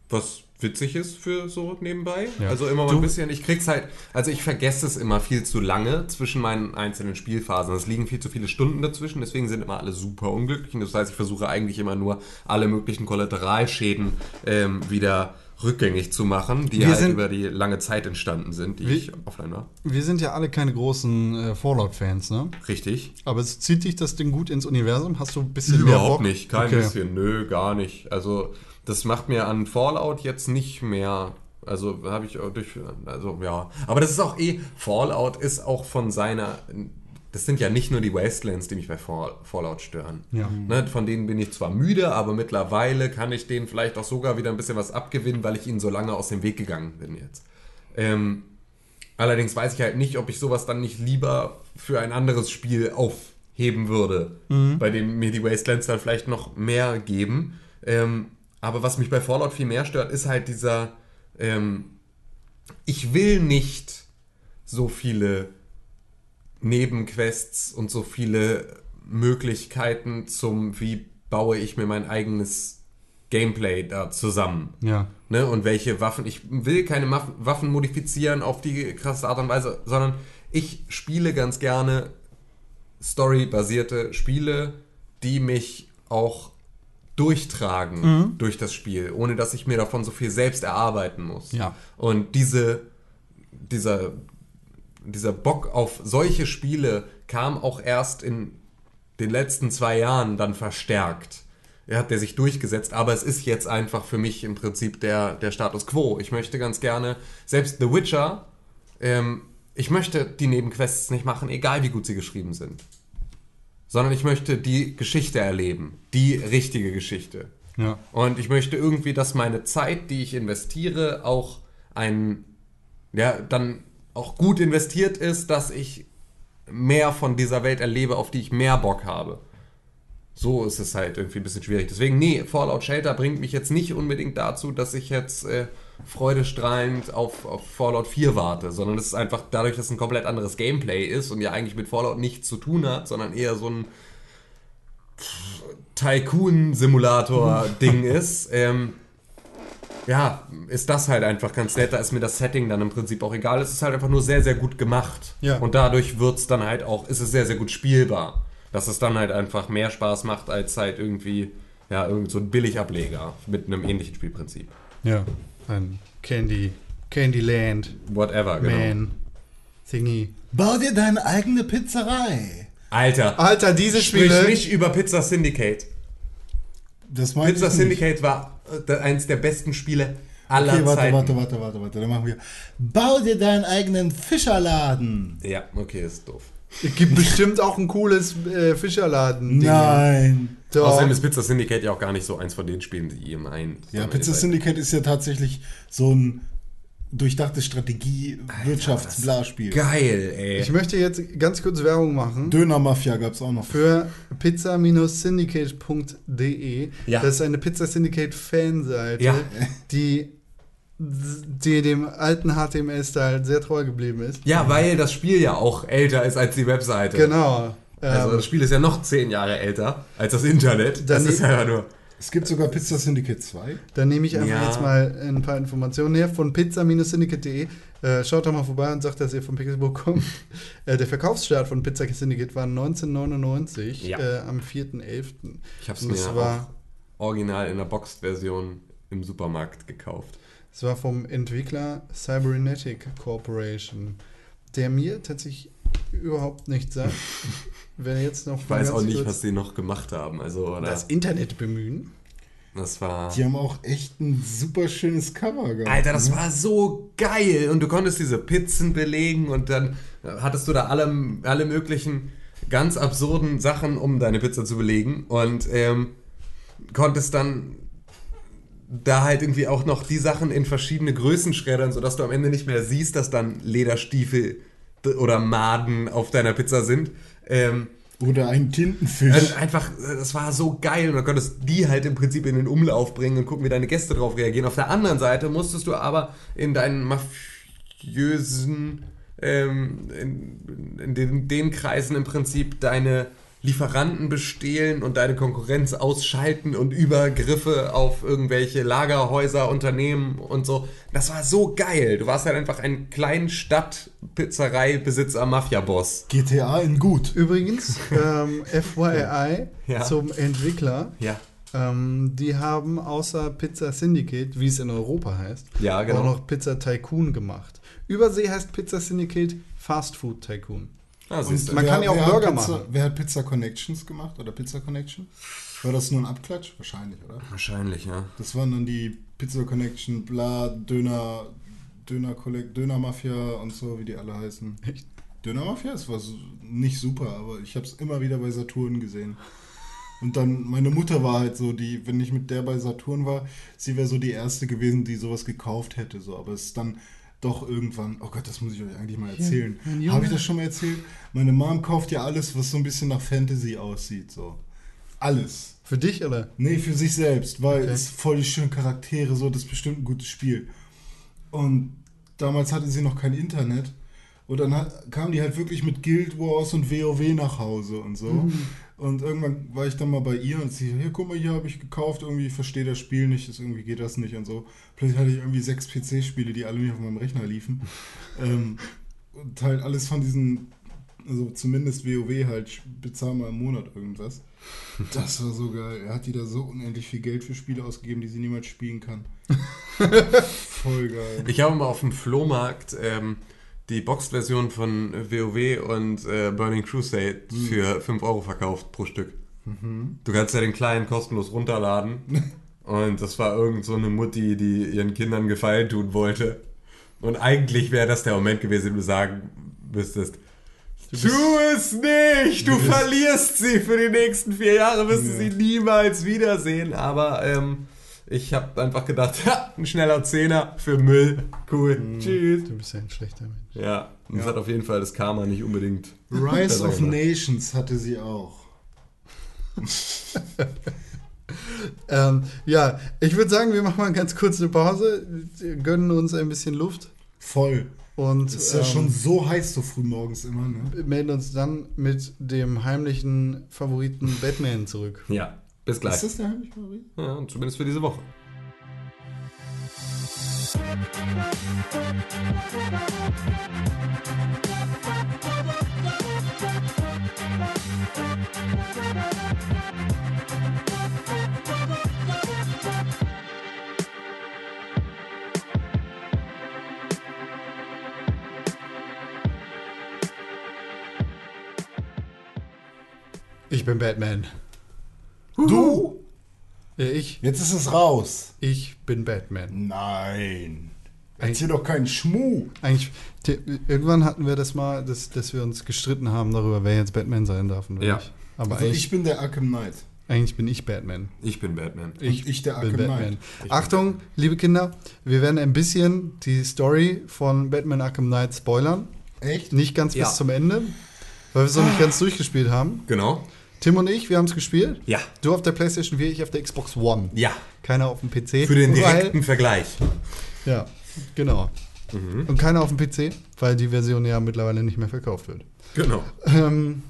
was witzig ist für so nebenbei. Ja. Also immer mal Du- ein bisschen. Ich krieg's halt, also ich vergesse es immer viel zu lange zwischen meinen einzelnen Spielphasen. Es liegen viel zu viele Stunden dazwischen, deswegen sind immer alle super unglücklich. Und das heißt, ich versuche eigentlich immer nur alle möglichen Kollateralschäden ähm, wieder rückgängig zu machen, die Wir halt sind- über die lange Zeit entstanden sind, die Wir- ich offline war. Wir sind ja alle keine großen äh, Fallout-Fans, ne? Richtig. Aber es zieht dich das Ding gut ins Universum? Hast du ein bisschen mehr Überhaupt Bock? nicht, kein Okay. bisschen, nö, gar nicht. Also das macht mir an Fallout jetzt nicht mehr. Also habe ich auch durch, also ja. Aber das ist auch eh, Fallout ist auch von seiner, das sind ja nicht nur die Wastelands, die mich bei Fall, Fallout stören. Ja. Ne, von denen bin ich zwar müde, aber mittlerweile kann ich denen vielleicht auch sogar wieder ein bisschen was abgewinnen, weil ich ihnen so lange aus dem Weg gegangen bin jetzt. Ähm, allerdings weiß ich halt nicht, ob ich sowas dann nicht lieber für ein anderes Spiel aufheben würde, bei dem mir die Wastelands dann vielleicht noch mehr geben. Ähm, aber was mich bei Fallout viel mehr stört, ist halt dieser, ähm, ich will nicht so viele Nebenquests und so viele Möglichkeiten zum, wie baue ich mir mein eigenes Gameplay da zusammen. Ja. Ne? Und welche Waffen. Ich will keine Waffen modifizieren auf die krasse Art und Weise, sondern ich spiele ganz gerne storybasierte Spiele, die mich auch durchtragen durch das Spiel, ohne dass ich mir davon so viel selbst erarbeiten muss. Ja. Und diese, dieser, dieser Bock auf solche Spiele kam auch erst in den letzten zwei Jahren dann verstärkt. Er hat der sich durchgesetzt, aber es ist jetzt einfach für mich im Prinzip der, der Status quo. Ich möchte ganz gerne, selbst The Witcher, ähm, ich möchte die Nebenquests nicht machen, egal wie gut sie geschrieben sind. Sondern ich möchte die Geschichte erleben. Die richtige Geschichte. Ja. Und ich möchte irgendwie, dass meine Zeit, die ich investiere, auch ein, ja, dann auch gut investiert ist, dass ich mehr von dieser Welt erlebe, auf die ich mehr Bock habe. So ist es halt irgendwie ein bisschen schwierig. Deswegen, nee, Fallout Shelter bringt mich jetzt nicht unbedingt dazu, dass ich jetzt äh, freudestrahlend auf, auf Fallout 4 warte, sondern es ist einfach dadurch, dass es ein komplett anderes Gameplay ist und ja eigentlich mit Fallout nichts zu tun hat, sondern eher so ein Tycoon-Simulator-Ding ist, ähm, ja, ist das halt einfach ganz nett. Da ist mir das Setting dann im Prinzip auch egal. Es ist halt einfach nur sehr, sehr gut gemacht. Ja. Und dadurch wird es dann halt auch, ist es sehr, sehr gut spielbar. Dass es dann halt einfach mehr Spaß macht, als halt irgendwie, ja, irgend so ein Billigableger mit einem ähnlichen Spielprinzip. Ja. Ein Candy, Candyland, Whatever, genau. Man, Thingy. Bau dir deine eigene Pizzerei. Alter, Alter, diese sprich Spiele. nicht über Pizza Syndicate. Das meine Pizza ich nicht. Syndicate war äh, eins der besten Spiele aller Okay, warte, Zeiten. warte, warte, warte, warte. Dann machen wir. Bau dir deinen eigenen Fischerladen. Ja, okay, ist doof. Es gibt bestimmt auch ein cooles äh, Fischerladen. Nein. Doch. Außerdem ist Pizza Syndicate ja auch gar nicht so eins von den Spielen, die ihr meint. Ja, Pizza Syndicate ist ja tatsächlich so ein durchdachtes Strategie-Wirtschafts-Bla-Spiel. Geil, ey. Ich möchte jetzt ganz kurz Werbung machen. Döner-Mafia gab es auch noch. für pizza-syndicate.de. Ja. Das ist eine Pizza Syndicate Fanseite, Ja. die, die dem alten HTML-Style sehr treu geblieben ist. ja, weil das Spiel ja auch älter ist als die Webseite. Genau. Also Ähm, das Spiel ist ja noch zehn Jahre älter als das Internet. Das Dann- ist ja nur. Es gibt sogar Pizza Syndicate 2. dann nehme ich einfach Ja. jetzt mal ein paar Informationen her von pizza-syndicate.de. Äh, schaut doch mal vorbei und sagt, dass ihr von Pixelburg kommt. Äh, der Verkaufsstart von Pizza Syndicate war 1999 Ja. äh, am 4.11. Ich hab's Und mir war, original in der Boxed-Version im Supermarkt gekauft. das war vom Entwickler Cybernetic Corporation, der mir tatsächlich überhaupt nichts sagt. Wer jetzt noch Ich weiß auch nicht, was die noch gemacht haben. Also, oder? das Internet bemühen. Das war. Die haben auch echt ein super schönes Cover gehabt. Alter, das ne? war so geil. Und du konntest diese Pizzen belegen und dann hattest du da alle, alle möglichen ganz absurden Sachen, um deine Pizza zu belegen. Und ähm, konntest dann da halt irgendwie auch noch die Sachen in verschiedene Größen schreddern, sodass du am Ende nicht mehr siehst, dass dann Lederstiefel oder Maden auf deiner Pizza sind. Ähm, Oder ein Tintenfisch. und einfach, äh, das war so geil und dann konntest die halt im Prinzip in den Umlauf bringen und gucken, wie deine Gäste drauf reagieren. Auf der anderen Seite musstest du aber in deinen mafiösen, ähm, in, in den, den Kreisen im Prinzip deine Lieferanten bestehlen und deine Konkurrenz ausschalten und Übergriffe auf irgendwelche Lagerhäuser, Unternehmen und so. Das war so geil. Du warst halt einfach ein Kleinstadt-Pizzerei-Besitzer, Mafia-Boss. GTA in gut. Übrigens, ähm, FYI Ja. zum Entwickler. Ja. Ähm, die haben außer Pizza Syndicate, wie es in Europa heißt, Ja, genau. auch noch Pizza Tycoon gemacht. Übersee heißt Pizza Syndicate Fast Food Tycoon. Ah, du. man kann ja auch Burger Pizza, machen. Wer hat Pizza Connections gemacht? Oder Pizza Connection? War das nur ein Abklatsch? Wahrscheinlich, oder? Wahrscheinlich, ja. Das waren dann die Pizza Connection, bla, Döner, Döner, Collect, Döner Mafia und so, wie die alle heißen. Echt? Döner Mafia? Es war nicht super, aber ich habe es immer wieder bei Saturn gesehen. Und dann, meine Mutter war halt so, die, wenn ich mit der bei Saturn war, sie wäre so die erste gewesen, die sowas gekauft hätte. So. Aber es ist dann doch irgendwann, oh Gott, das muss ich euch eigentlich mal erzählen. Junge. Habe ich das schon mal erzählt? Meine Mom kauft ja alles, was so ein bisschen nach Fantasy aussieht. So. Alles. Für dich, oder? Nee, für sich selbst, weil Okay. es voll die schönen Charaktere, so, das ist bestimmt ein gutes Spiel. Und damals hatte sie noch kein Internet Und dann hat, kamen die halt wirklich mit Guild Wars und WoW nach Hause und so. Mhm. Und irgendwann war ich dann mal bei ihr und sie, hier, guck mal, hier habe ich gekauft, irgendwie verstehe das Spiel nicht, das, irgendwie geht das nicht und so. Plötzlich hatte ich irgendwie sechs PC-Spiele, die alle nicht auf meinem Rechner liefen. ähm, und halt alles von diesen, also zumindest WoW halt, ich bezahle mal im Monat irgendwas. Das war so geil. Er hat die da so unendlich viel Geld für Spiele ausgegeben, die sie niemals spielen kann. Voll geil. Ich habe mal auf dem Flohmarkt ähm, die Boxed-Version von WoW und äh, Burning Crusade für 5 Euro verkauft pro Stück. Du kannst ja den kleinen kostenlos runterladen. und das war irgend so eine Mutti, die ihren Kindern Gefallen tun wollte. Und eigentlich wäre das der Moment gewesen, wo du sagen müsstest, tu es nicht, du verlierst sie für die nächsten vier Jahre, wirst du sie niemals wiedersehen. Aber ähm, ich habe einfach gedacht, ha, ein schneller Zehner für Müll, cool, tschüss. Du bist ja ein schlechter Mensch. Ja, und das hat auf jeden Fall das Karma nicht unbedingt. Rise of. Nations hatte sie auch. Ähm, ja, ich würde sagen, wir machen mal ganz kurz eine Pause, gönnen uns ein bisschen Luft Voll. und ist ja ähm, schon so heiß so früh morgens immer, ne? melden uns dann mit dem heimlichen Favoriten Batman zurück. Ja, bis gleich. Ist das der heimliche Favorit? Ja, und zumindest für diese Woche. Ich bin Batman. Du? Ja, ich, Jetzt ist es raus. ich bin Batman. Nein. Erzähl doch keinen Schmuh. Eigentlich, te- irgendwann hatten wir das mal, dass, dass wir uns gestritten haben darüber, wer jetzt Batman sein darf und wer Ja. nicht. Aber Also eigentlich, ich bin der Arkham Knight. eigentlich bin ich Batman. Ich bin Batman. Ich, ich der bin Arkham Batman. Knight. Achtung, liebe Kinder, wir werden ein bisschen die Story von Batman Arkham Knight spoilern. Echt? Nicht ganz Ja. bis zum Ende, weil wir es noch nicht ganz durchgespielt haben. Genau. Tim und ich, wir haben es gespielt. Ja. Du auf der PlayStation 4, ich auf der Xbox One. Ja. Keiner auf dem PC. Für den weil- direkten Vergleich. Ja, genau. Und keiner auf dem PC, weil die Version ja mittlerweile nicht mehr verkauft wird. Genau. Ähm,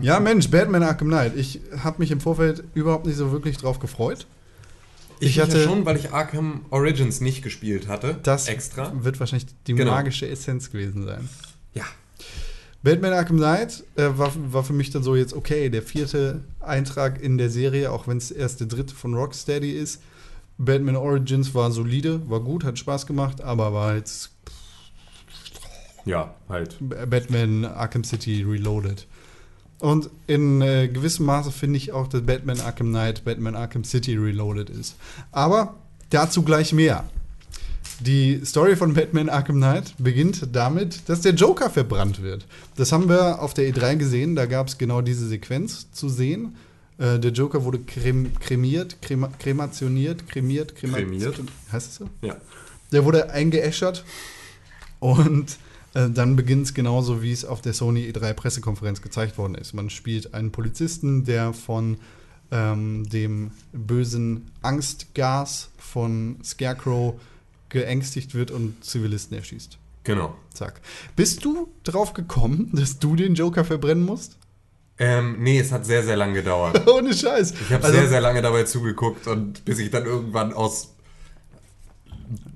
ja, Mensch, Batman Arkham Knight. Ich habe mich im Vorfeld überhaupt nicht so wirklich drauf gefreut. Ich, Ich hatte hatte- schon, weil ich Arkham Origins nicht gespielt hatte. Das extra. wird wahrscheinlich die Genau. magische Essenz gewesen sein. Ja. Batman Arkham Knight äh, war, war für mich dann so jetzt okay, der vierte Eintrag in der Serie, auch wenn es erst der dritte von Rocksteady ist. Batman Origins war solide, war gut, hat Spaß gemacht, aber war jetzt Ja, halt. Batman Arkham City Reloaded. Und in äh, gewissem Maße finde ich auch, dass Batman Arkham Knight Batman Arkham City Reloaded ist. Aber dazu gleich mehr. Die Story von Batman Arkham Knight beginnt damit, dass der Joker verbrannt wird. Das haben wir auf der E3 gesehen, da gab es genau diese Sequenz zu sehen. Äh, der Joker wurde krem kremiert, krema kremationiert, kremiert, krema Kremiert? Heißt es so? Ja. Der wurde eingeäschert und äh, dann beginnt es genauso, wie es auf der Sony E3 Pressekonferenz gezeigt worden ist. Man spielt einen Polizisten, der von ähm, dem bösen Angstgas von Scarecrow geängstigt wird und Zivilisten erschießt. Genau. Zack. Bist du drauf gekommen, dass du den Joker verbrennen musst? Ähm, nee, es hat sehr, sehr lange gedauert. Ohne Scheiß. Ich habe Also- sehr, sehr lange dabei zugeguckt und bis ich dann irgendwann aus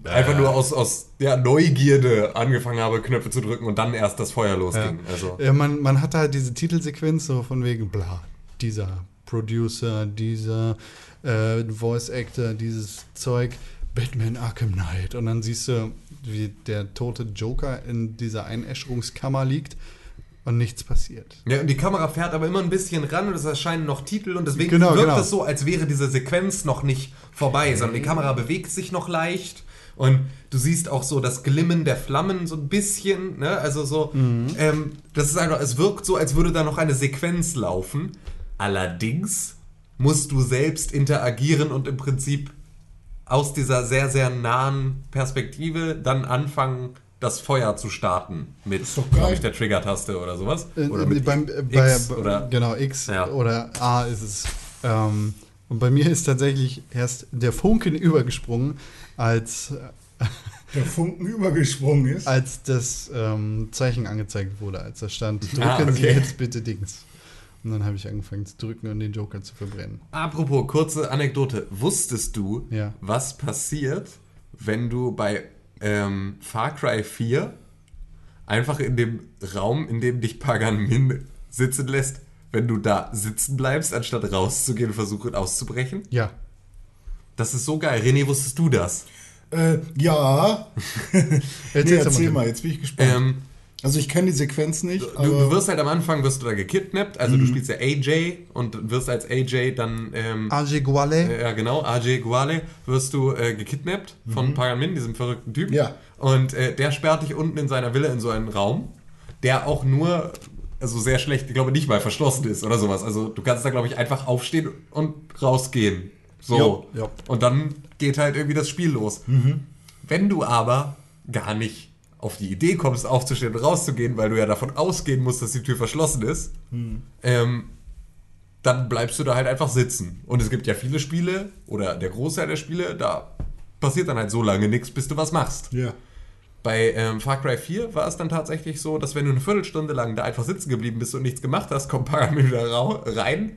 einfach nur aus, aus ja, Neugierde angefangen habe, Knöpfe zu drücken und dann erst das Feuer losging. Also Ja, man, man hatte halt diese Titelsequenz so von wegen, bla, dieser Producer, dieser äh, Voice Actor, dieses Zeug, Batman Arkham Knight. Und dann siehst du, wie der tote Joker in dieser Einäscherungskammer liegt und nichts passiert. Ja, und die Kamera fährt aber immer ein bisschen ran und es erscheinen noch Titel und deswegen Genau, wirkt genau. es so, als wäre diese Sequenz noch nicht vorbei, sondern die Kamera bewegt sich noch leicht und du siehst auch so das Glimmen der Flammen so ein bisschen, ne? Also so, ähm, das ist einfach, es wirkt so, als würde da noch eine Sequenz laufen. Allerdings musst du selbst interagieren und im Prinzip aus dieser sehr, sehr nahen Perspektive dann anfangen, das Feuer zu starten mit, glaube ich, der Trigger-Taste oder sowas. Oder mit beim, bei, X oder genau, X Ja. oder A ist es. Ähm, und bei mir ist tatsächlich erst der Funken übergesprungen, als, äh, der Funken übergesprungen ist. als das ähm, Zeichen angezeigt wurde, als da stand, drücken Ah, Sie okay. jetzt bitte Dings. Und dann habe ich angefangen zu drücken und den Joker zu verbrennen. Apropos, kurze Anekdote. Wusstest du, Ja. was passiert, wenn du bei ähm, Far Cry 4 einfach in dem Raum, in dem dich Pagan Min sitzen lässt, wenn du da sitzen bleibst, anstatt rauszugehen und versuchen auszubrechen? Ja. Das ist so geil. René, wusstest du das? Äh, ja. nee, erzähl mal. mal, jetzt bin ich gespannt. Ähm, also ich kenne die Sequenz nicht, du, aber du wirst halt am Anfang wirst du da gekidnappt, also du spielst ja AJ und wirst als AJ dann ähm, Ajay Guale. Äh, Ja, genau. AJ Guale wirst du äh, gekidnappt von Pagan Min, diesem verrückten Typen. Ja. Und äh, der sperrt dich unten in seiner Villa in so einen Raum, der auch nur, also sehr schlecht, ich glaube nicht mal verschlossen ist oder sowas. Also du kannst da, glaube ich, einfach aufstehen und rausgehen. So. Ja, ja. Und dann geht halt irgendwie das Spiel los. Wenn du aber gar nicht auf die Idee kommst, aufzustehen und rauszugehen, weil du ja davon ausgehen musst, dass die Tür verschlossen ist, ähm, dann bleibst du da halt einfach sitzen. Und es gibt ja viele Spiele, oder der Großteil der Spiele, da passiert dann halt so lange nichts, bis du was machst. ja. Bei ähm, Far Cry 4 war es dann tatsächlich so, dass wenn du eine Viertelstunde lang da einfach sitzen geblieben bist und nichts gemacht hast, kommt Paramir wieder rein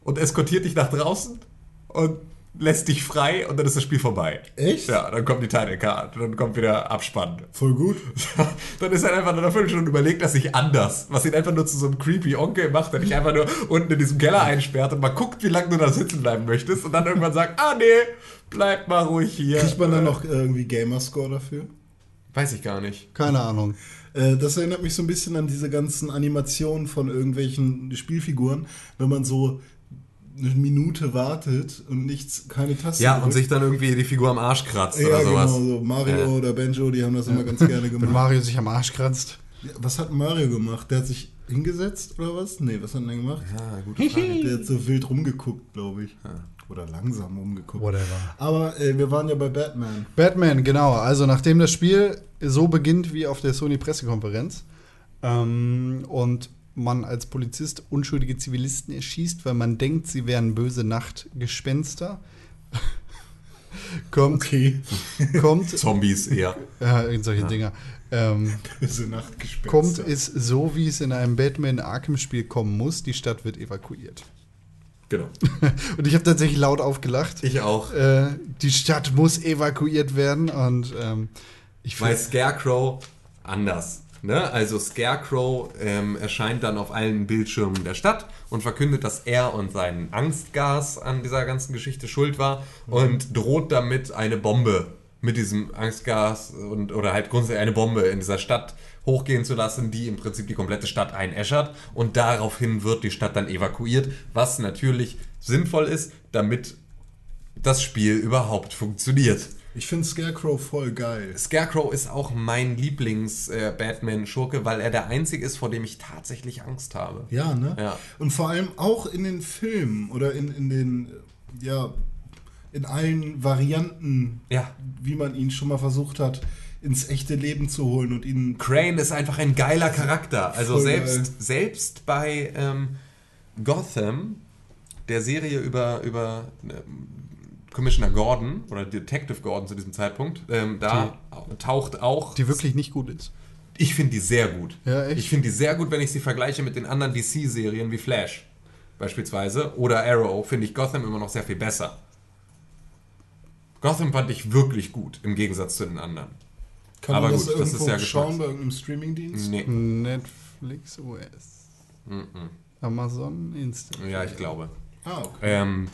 und eskortiert dich nach draußen und lässt dich frei und dann ist das Spiel vorbei. Echt? Ja, dann kommt die Title Card, dann kommt wieder Abspann. Voll gut. dann ist er einfach nach einer Viertelstunde überlegt, dass sich anders, was ihn einfach nur zu so einem creepy Onkel macht, der dich einfach nur unten in diesem Keller einsperrt und mal guckt, wie lange du da sitzen bleiben möchtest und dann irgendwann sagt, ah nee, bleib mal ruhig hier. Kriegt man dann noch irgendwie Gamerscore dafür? Weiß ich gar nicht. Keine Ahnung. Äh, Das erinnert mich so ein bisschen an diese ganzen Animationen von irgendwelchen Spielfiguren, wenn man so eine Minute wartet und nichts, keine Taste Ja, und drückt. sich dann irgendwie die Figur am Arsch kratzt ja, oder sowas. genau, so Mario Ja. oder Benjo, die haben das immer ganz gerne Wenn gemacht. Mario sich am Arsch kratzt. Ja, Was hat Mario gemacht? Der hat sich hingesetzt oder was? Nee, was hat er denn gemacht? Ah, gute Frage. Der hat so wild rumgeguckt, glaube ich. Oder langsam rumgeguckt. Whatever. Aber äh, wir waren ja bei Batman. Batman, genau. Also nachdem das Spiel so beginnt wie auf der Sony-Pressekonferenz ähm, und man als Polizist unschuldige Zivilisten erschießt, weil man denkt, sie wären böse Nachtgespenster, kommt, Okay. kommt, Zombies eher. ja, solche Dinger, ähm, Böse Nachtgespenster. kommt, ist so, wie es in einem Batman-Arkham-Spiel kommen muss, die Stadt wird evakuiert. Genau. Und ich habe tatsächlich laut aufgelacht. Ich auch. Äh, die Stadt muss evakuiert werden und ähm, ich Weil Scarecrow anders. Ne? Also Scarecrow ähm, erscheint dann auf allen Bildschirmen der Stadt und verkündet, dass er und sein Angstgas an dieser ganzen Geschichte schuld war und droht damit eine Bombe mit diesem Angstgas und oder halt grundsätzlich eine Bombe in dieser Stadt hochgehen zu lassen, die im Prinzip die komplette Stadt einäschert und daraufhin wird die Stadt dann evakuiert, was natürlich sinnvoll ist, damit das Spiel überhaupt funktioniert. Ich finde Scarecrow voll geil. Scarecrow ist auch mein Lieblings-Batman-Schurke, weil er der einzige ist, vor dem ich tatsächlich Angst habe. Ja, ne? Ja. Und vor allem auch in den Filmen oder in, in den, äh, ja, in allen Varianten, Ja. wie man ihn schon mal versucht hat, ins echte Leben zu holen und ihn. Crane ist einfach ein geiler Charakter. Also selbst, geil. selbst bei ähm, Gotham, der Serie über, über ähm, Commissioner Gordon oder Detective Gordon zu diesem Zeitpunkt, ähm, da taucht auch die wirklich nicht gut ist. Ich finde die sehr gut. Ja, echt? Ich finde die sehr gut, wenn ich sie vergleiche mit den anderen DC-Serien wie Flash beispielsweise oder Arrow, finde ich Gotham immer noch sehr viel besser. Gotham fand ich wirklich gut, im Gegensatz zu den anderen. Kann Aber man das gut, das ist ja schauen bei irgendeinem Streamingdienst? Nee. Netflix US. Amazon Instant. Ja, ich glaube. Ah, okay. Ähm,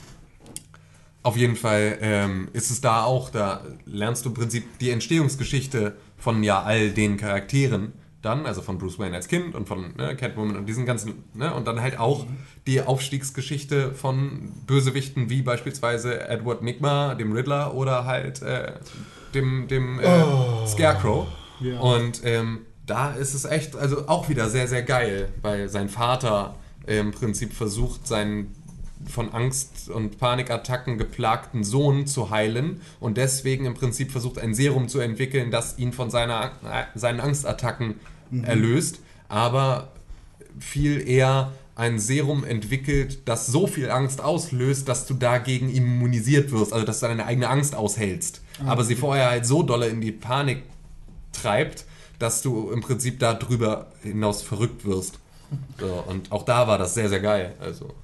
auf jeden Fall ähm, ist es da auch, da lernst du im Prinzip die Entstehungsgeschichte von ja all den Charakteren dann, also von Bruce Wayne als Kind und von ne, Catwoman und diesen ganzen, ne, und dann halt auch die Aufstiegsgeschichte von Bösewichten wie beispielsweise Edward Nigma, dem Riddler oder halt äh, dem, dem äh, Scarecrow. Ja. Und ähm, da ist es echt, also auch wieder sehr, sehr geil, weil sein Vater im Prinzip versucht, seinen von Angst und Panikattacken geplagten Sohn zu heilen und deswegen im Prinzip versucht, ein Serum zu entwickeln, das ihn von seiner, seinen Angstattacken erlöst, aber viel eher ein Serum entwickelt, das so viel Angst auslöst, dass du dagegen immunisiert wirst, also dass du deine eigene Angst aushältst. Aber sie vorher halt so dolle in die Panik treibt, dass du im Prinzip darüber hinaus verrückt wirst. So, und auch da war das sehr, sehr geil. Also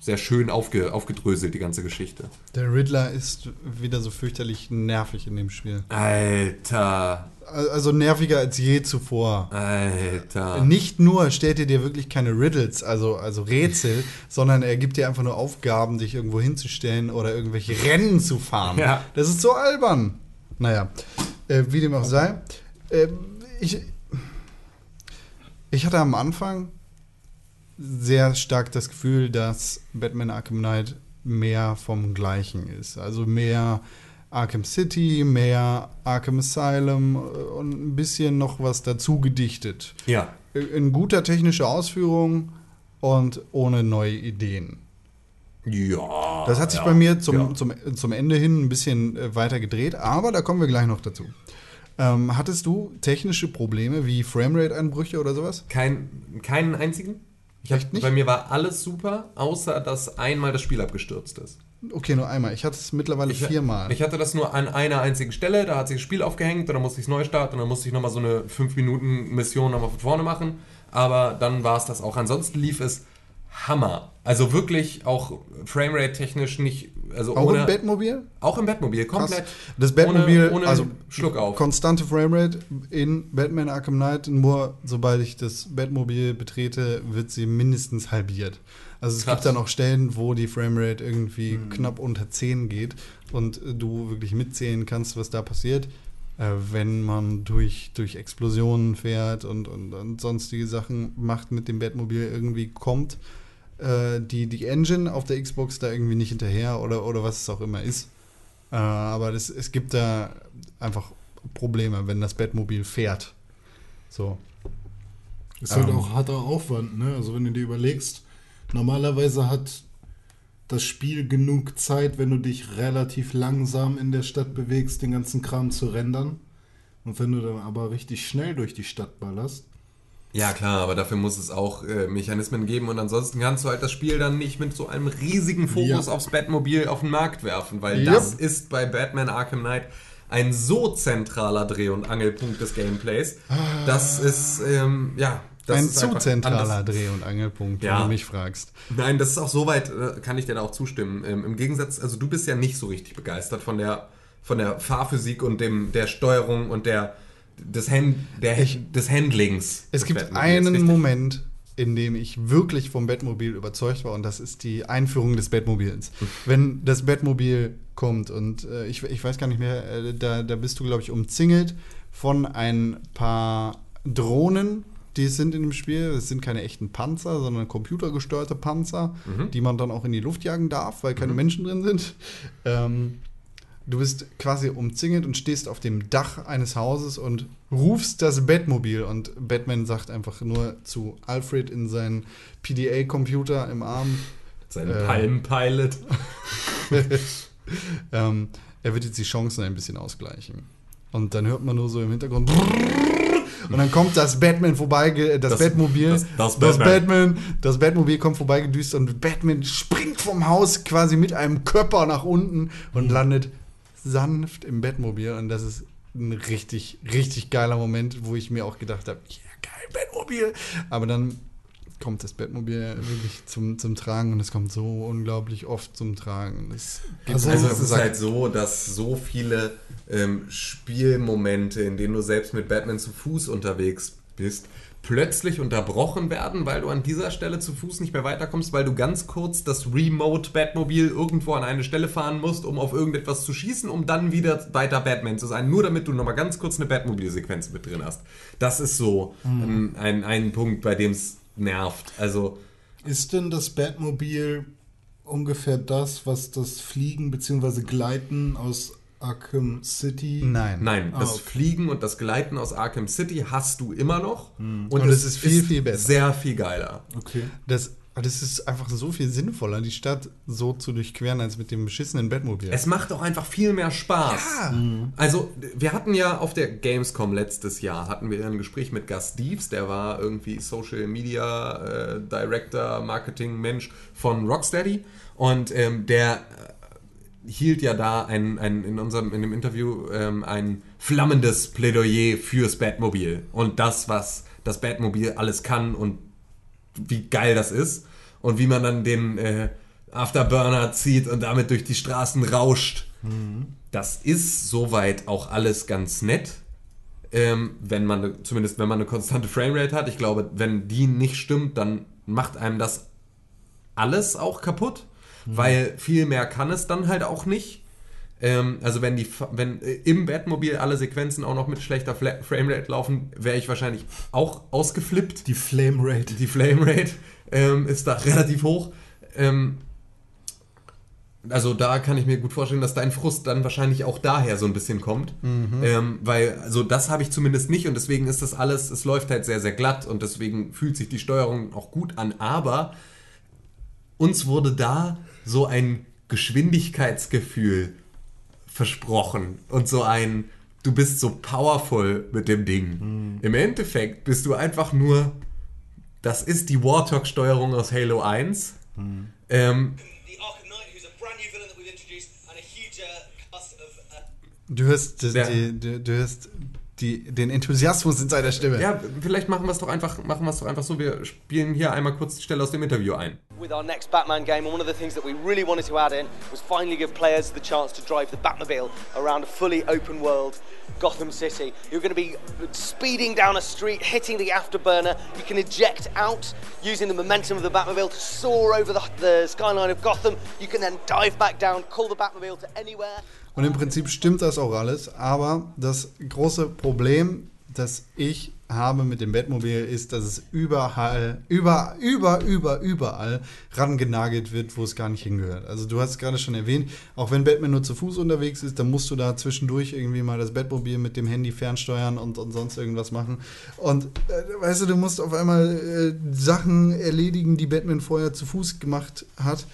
sehr schön aufge, aufgedröselt, die ganze Geschichte. Der Riddler ist wieder so fürchterlich nervig in dem Spiel. Alter, Also nerviger als je zuvor. Alter. Nicht nur stellt er dir wirklich keine Riddles, also, also Rätsel, sondern er gibt dir einfach nur Aufgaben, dich irgendwo hinzustellen oder irgendwelche Rennen zu fahren. Ja. Das ist so albern. Naja, äh, wie dem auch sei. Äh, ich, ich hatte am Anfang sehr stark das Gefühl, dass Batman Arkham Knight mehr vom Gleichen ist. Also mehr Arkham City, mehr Arkham Asylum äh, und ein bisschen noch was dazu gedichtet. Ja. In guter technischer Ausführung und ohne neue Ideen. Ja. Das hat sich ja, bei mir zum, ja. zum, zum Ende hin ein bisschen äh, weiter gedreht, aber da kommen wir gleich noch dazu. Ähm, hattest du technische Probleme wie Framerate-Einbrüche oder sowas? Kein, keinen einzigen? Ich hab, nicht? Bei mir war alles super, außer dass einmal das Spiel abgestürzt ist. Okay, nur einmal. Ich hatte es mittlerweile Ich, viermal. Ich hatte das nur an einer einzigen Stelle, da hat sich das Spiel aufgehängt und dann musste ich es neu starten und dann musste ich nochmal so eine 5-Minuten-Mission nochmal von vorne machen. Aber dann war es das auch. Ansonsten lief es Hammer. Also wirklich auch Framerate-technisch nicht. Also Auch ohne, im Batmobil? Auch im Batmobil, komplett. Das Batmobil, ohne, ohne also Schluck auf. konstante Framerate in Batman Arkham Knight, nur sobald ich das Batmobil betrete, wird sie mindestens halbiert. Also es Krass. gibt dann auch Stellen, wo die Framerate irgendwie knapp unter 10 geht und äh, du wirklich mitzählen kannst, was da passiert, äh, wenn man durch, durch Explosionen fährt und, und, und sonstige Sachen macht mit dem Batmobil irgendwie kommt äh, die, die Engine auf der Xbox da irgendwie nicht hinterher oder, oder was es auch immer ist. Äh, aber das, es gibt da einfach Probleme, wenn das Batmobil fährt. So. Ist halt Ähm. auch harter Aufwand, ne? Also wenn du dir überlegst, normalerweise hat das Spiel genug Zeit, wenn du dich relativ langsam in der Stadt bewegst, den ganzen Kram zu rendern. Und wenn du dann aber richtig schnell durch die Stadt ballerst, Ja, klar, aber dafür muss es auch äh, Mechanismen geben und ansonsten kannst du halt das Spiel dann nicht mit so einem riesigen Fokus Ja. aufs Batmobil auf den Markt werfen, weil Ja. das ist bei Batman Arkham Knight ein so zentraler Dreh- und Angelpunkt des Gameplays. Das ist, ähm, ja. Das Ein zu zentraler anders. Dreh- und Angelpunkt, Ja. wenn du mich fragst. Nein, das ist auch soweit, äh, kann ich dir da auch zustimmen. Ähm, Im Gegensatz, also du bist ja nicht so richtig begeistert von der, von der Fahrphysik und dem, der Steuerung und der, des, Hand, der, Ich- des Handlings. Es des gibt Batmobils, einen? Moment, in dem ich wirklich vom Batmobil überzeugt war und das ist die Einführung des Batmobils. Wenn das Batmobil kommt und äh, ich, ich weiß gar nicht mehr, äh, da, da bist du, glaube ich, umzingelt von ein paar Drohnen, die es sind in dem Spiel. Es sind keine echten Panzer, sondern computergesteuerte Panzer, die man dann auch in die Luft jagen darf, weil keine Menschen drin sind. Ähm, Du bist quasi umzingelt und stehst auf dem Dach eines Hauses und rufst das Batmobil. Und Batman sagt einfach nur zu Alfred in seinen PDA-Computer im Arm, Sein Äh. Palm Pilot. ähm, er wird jetzt die Chancen ein bisschen ausgleichen. Und dann hört man nur so im Hintergrund. Und dann kommt das Batman vorbei, das, Das- Batmobil, das- das das Batman. Batman, das Batmobil kommt vorbeigedüst und Batman springt vom Haus quasi mit einem Körper nach unten und landet sanft im Batmobil. Und das ist ein richtig, richtig geiler Moment, wo ich mir auch gedacht habe, ja, geil, Batmobil. Aber dann kommt das Batmobil wirklich zum, zum Tragen und es kommt so unglaublich oft zum Tragen. Das Also- Also es ist halt so, dass so viele ähm, Spielmomente, in denen du selbst mit Batman zu Fuß unterwegs bist, plötzlich unterbrochen werden, weil du an dieser Stelle zu Fuß nicht mehr weiterkommst, weil du ganz kurz das Remote Batmobil irgendwo an eine Stelle fahren musst, um auf irgendetwas zu schießen, um dann wieder weiter Batman zu sein, nur damit du nochmal ganz kurz eine Batmobil-Sequenz mit drin hast. Das ist so ähm, ein, ein Punkt, bei dem es nervt. Also ist denn das Batmobil ungefähr das, was das Fliegen bzw. Gleiten aus Arkham City Nein. Nein, Ah, das okay. Fliegen und das Gleiten aus Arkham City hast du immer noch. Und es ist viel, viel besser. Sehr viel geiler. Okay. Das das ist einfach so viel sinnvoller, die Stadt so zu durchqueren, als mit dem beschissenen Bettmobil. Es macht auch einfach viel mehr Spaß. Also, wir hatten ja auf der Gamescom letztes Jahr hatten wir ein Gespräch mit Gus Deeves, der war irgendwie Social Media äh, Director, Marketing Mensch von Rocksteady und ähm, der äh, hielt ja da ein, ein, in unserem in dem Interview ähm, ein flammendes Plädoyer fürs Batmobil und das, was das Batmobil alles kann und wie geil das ist und wie man dann den äh, Afterburner zieht und damit durch die Straßen rauscht. Das ist soweit auch alles ganz nett. Ähm, wenn man, zumindest wenn man eine konstante Framerate hat. Ich glaube, wenn die nicht stimmt, dann macht einem das alles auch kaputt, weil viel mehr kann es dann halt auch nicht. Ähm, also wenn die wenn äh, im Batmobil alle Sequenzen auch noch mit schlechter Fla Framerate laufen, wäre ich wahrscheinlich auch ausgeflippt. Die Flame Rate. Die Flamerate ähm, ist da relativ hoch. Ähm, also da kann ich mir gut vorstellen, dass dein Frust dann wahrscheinlich auch daher so ein bisschen kommt. Ähm, weil, also das habe ich zumindest nicht und deswegen ist das alles, es läuft halt sehr, sehr glatt und deswegen fühlt sich die Steuerung auch gut an. Aber uns wurde da so ein Geschwindigkeitsgefühl versprochen und so ein, du bist so powerful mit dem Ding. Im Endeffekt bist du einfach nur, das ist die Warthog-Steuerung aus Halo 1. Ähm, the Arkham Knight, who's a brand new villain that we've introduced, and a huge uh. Uh, Du hörst, die, Ja. die, du, du hörst die, den Enthusiasmus in seiner Stimme. ja, vielleicht machen wir es doch einfach, machen wir es doch einfach so. Wir spielen hier einmal kurz die Stelle aus dem Interview ein. With our next Batman game, and one of the things that we really wanted to add in was finally give players the chance to drive the Batmobile around a fully open world Gotham City. You're going to be speeding down a street, hitting the afterburner. You can eject out using the momentum of the Batmobile to soar over the, the skyline of Gotham. You can then dive back down, call the Batmobile to anywhere. Und im Prinzip stimmt das auch alles, aber das große Problem, das ich habe mit dem Batmobil, ist, dass es überall, über, über, über, überall rangenagelt wird, wo es gar nicht hingehört. Also du hast es gerade schon erwähnt, auch wenn Batman nur zu Fuß unterwegs ist, dann musst du da zwischendurch irgendwie mal das Batmobil mit dem Handy fernsteuern und, und sonst irgendwas machen. Und äh, weißt du, du musst auf einmal äh, Sachen erledigen, die Batman vorher zu Fuß gemacht hat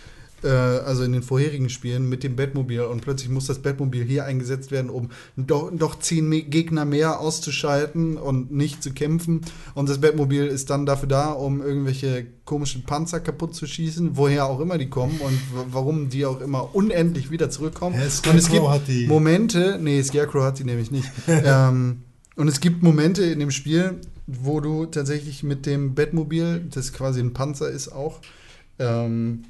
äh, also in den vorherigen Spielen mit dem Batmobil und plötzlich muss das Batmobil hier eingesetzt werden, um doch, doch zehn Gegner mehr auszuschalten und nicht zu kämpfen. Und das Batmobil ist dann dafür da, um irgendwelche komischen Panzer kaputt zu schießen, woher auch immer die kommen und warum die auch immer unendlich wieder zurückkommen. Und Scarecrow es gibt hat die. Momente, nee, Scarecrow hat die nämlich nicht. ähm, und es gibt Momente in dem Spiel, wo du tatsächlich mit dem Batmobil, das quasi ein Panzer ist auch, ähm,